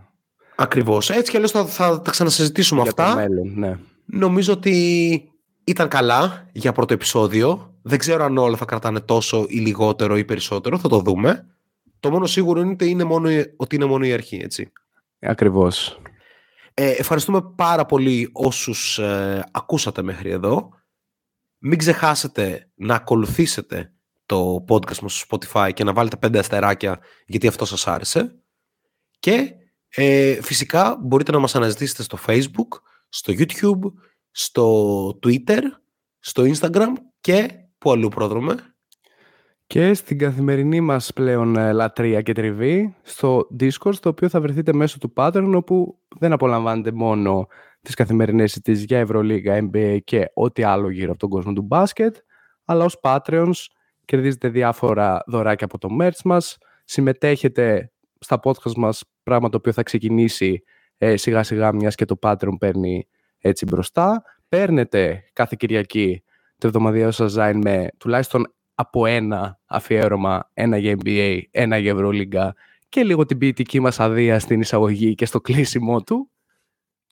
Ακριβώς. Έτσι κι αλλιώς θα, θα τα ξανασυζητήσουμε για το αυτά. μέλλον. Ναι. Νομίζω ότι ήταν καλά για πρώτο επεισόδιο. Δεν ξέρω αν όλα θα κρατάνε τόσο ή λιγότερο ή περισσότερο. Θα το δούμε. Το μόνο σίγουρο είναι ότι είναι μόνο, η- ότι είναι μόνο η αρχή, έτσι. Ακριβώς. Ε, ευχαριστούμε πάρα πολύ όσους ε, ακούσατε μέχρι εδώ. Μην ξεχάσετε να ακολουθήσετε το podcast μας στο Spotify και να βάλετε πέντε αστεράκια γιατί αυτό σας άρεσε. Και ε, φυσικά μπορείτε να μας αναζητήσετε στο Facebook, στο YouTube, στο Twitter, στο Instagram και που αλλού πρόδρομε. Και στην καθημερινή μας πλέον ε, λατρεία και τριβή στο Discord, στο οποίο θα βρεθείτε μέσω του Patreon, όπου δεν απολαμβάνετε μόνο τις καθημερινές συζητήσεις για Ευρωλίγα, NBA και ό,τι άλλο γύρω από τον κόσμο του μπάσκετ, αλλά ως Patreons κερδίζετε διάφορα δωράκια από το merch μας, συμμετέχετε στα podcast μας, πράγμα το οποίο θα ξεκινήσει ε, σιγά σιγά μιας και το Patreon παίρνει έτσι μπροστά. Παίρνετε κάθε Κυριακή το εβδομαδιαίο σας Zine με τουλάχιστον από ένα αφιέρωμα, ένα για NBA, ένα για Ευρωλίγκα και λίγο την ποιητική μας αδεία στην εισαγωγή και στο κλείσιμο του.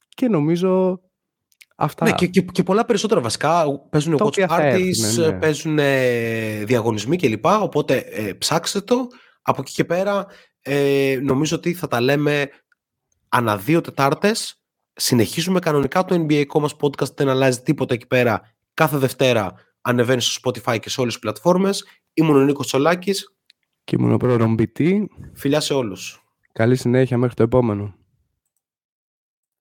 Και νομίζω αυτά. Ναι, και, και, και πολλά περισσότερα βασικά. Παίζουν watch parties, ναι, ναι. παίζουν ε, διαγωνισμοί κλπ. Οπότε ε, ψάξτε το. Από εκεί και πέρα ε, νομίζω ότι θα τα λέμε ανά δύο Τετάρτες. Συνεχίζουμε κανονικά το NBA μας podcast, δεν αλλάζει τίποτα εκεί πέρα. Κάθε Δευτέρα ανεβαίνει στο Spotify και σε όλες τις πλατφόρμες. Ήμουν ο Νίκος Τσολάκης. Και ήμουν ο πρώτο BT. Φιλιά σε όλους. Καλή συνέχεια μέχρι το επόμενο.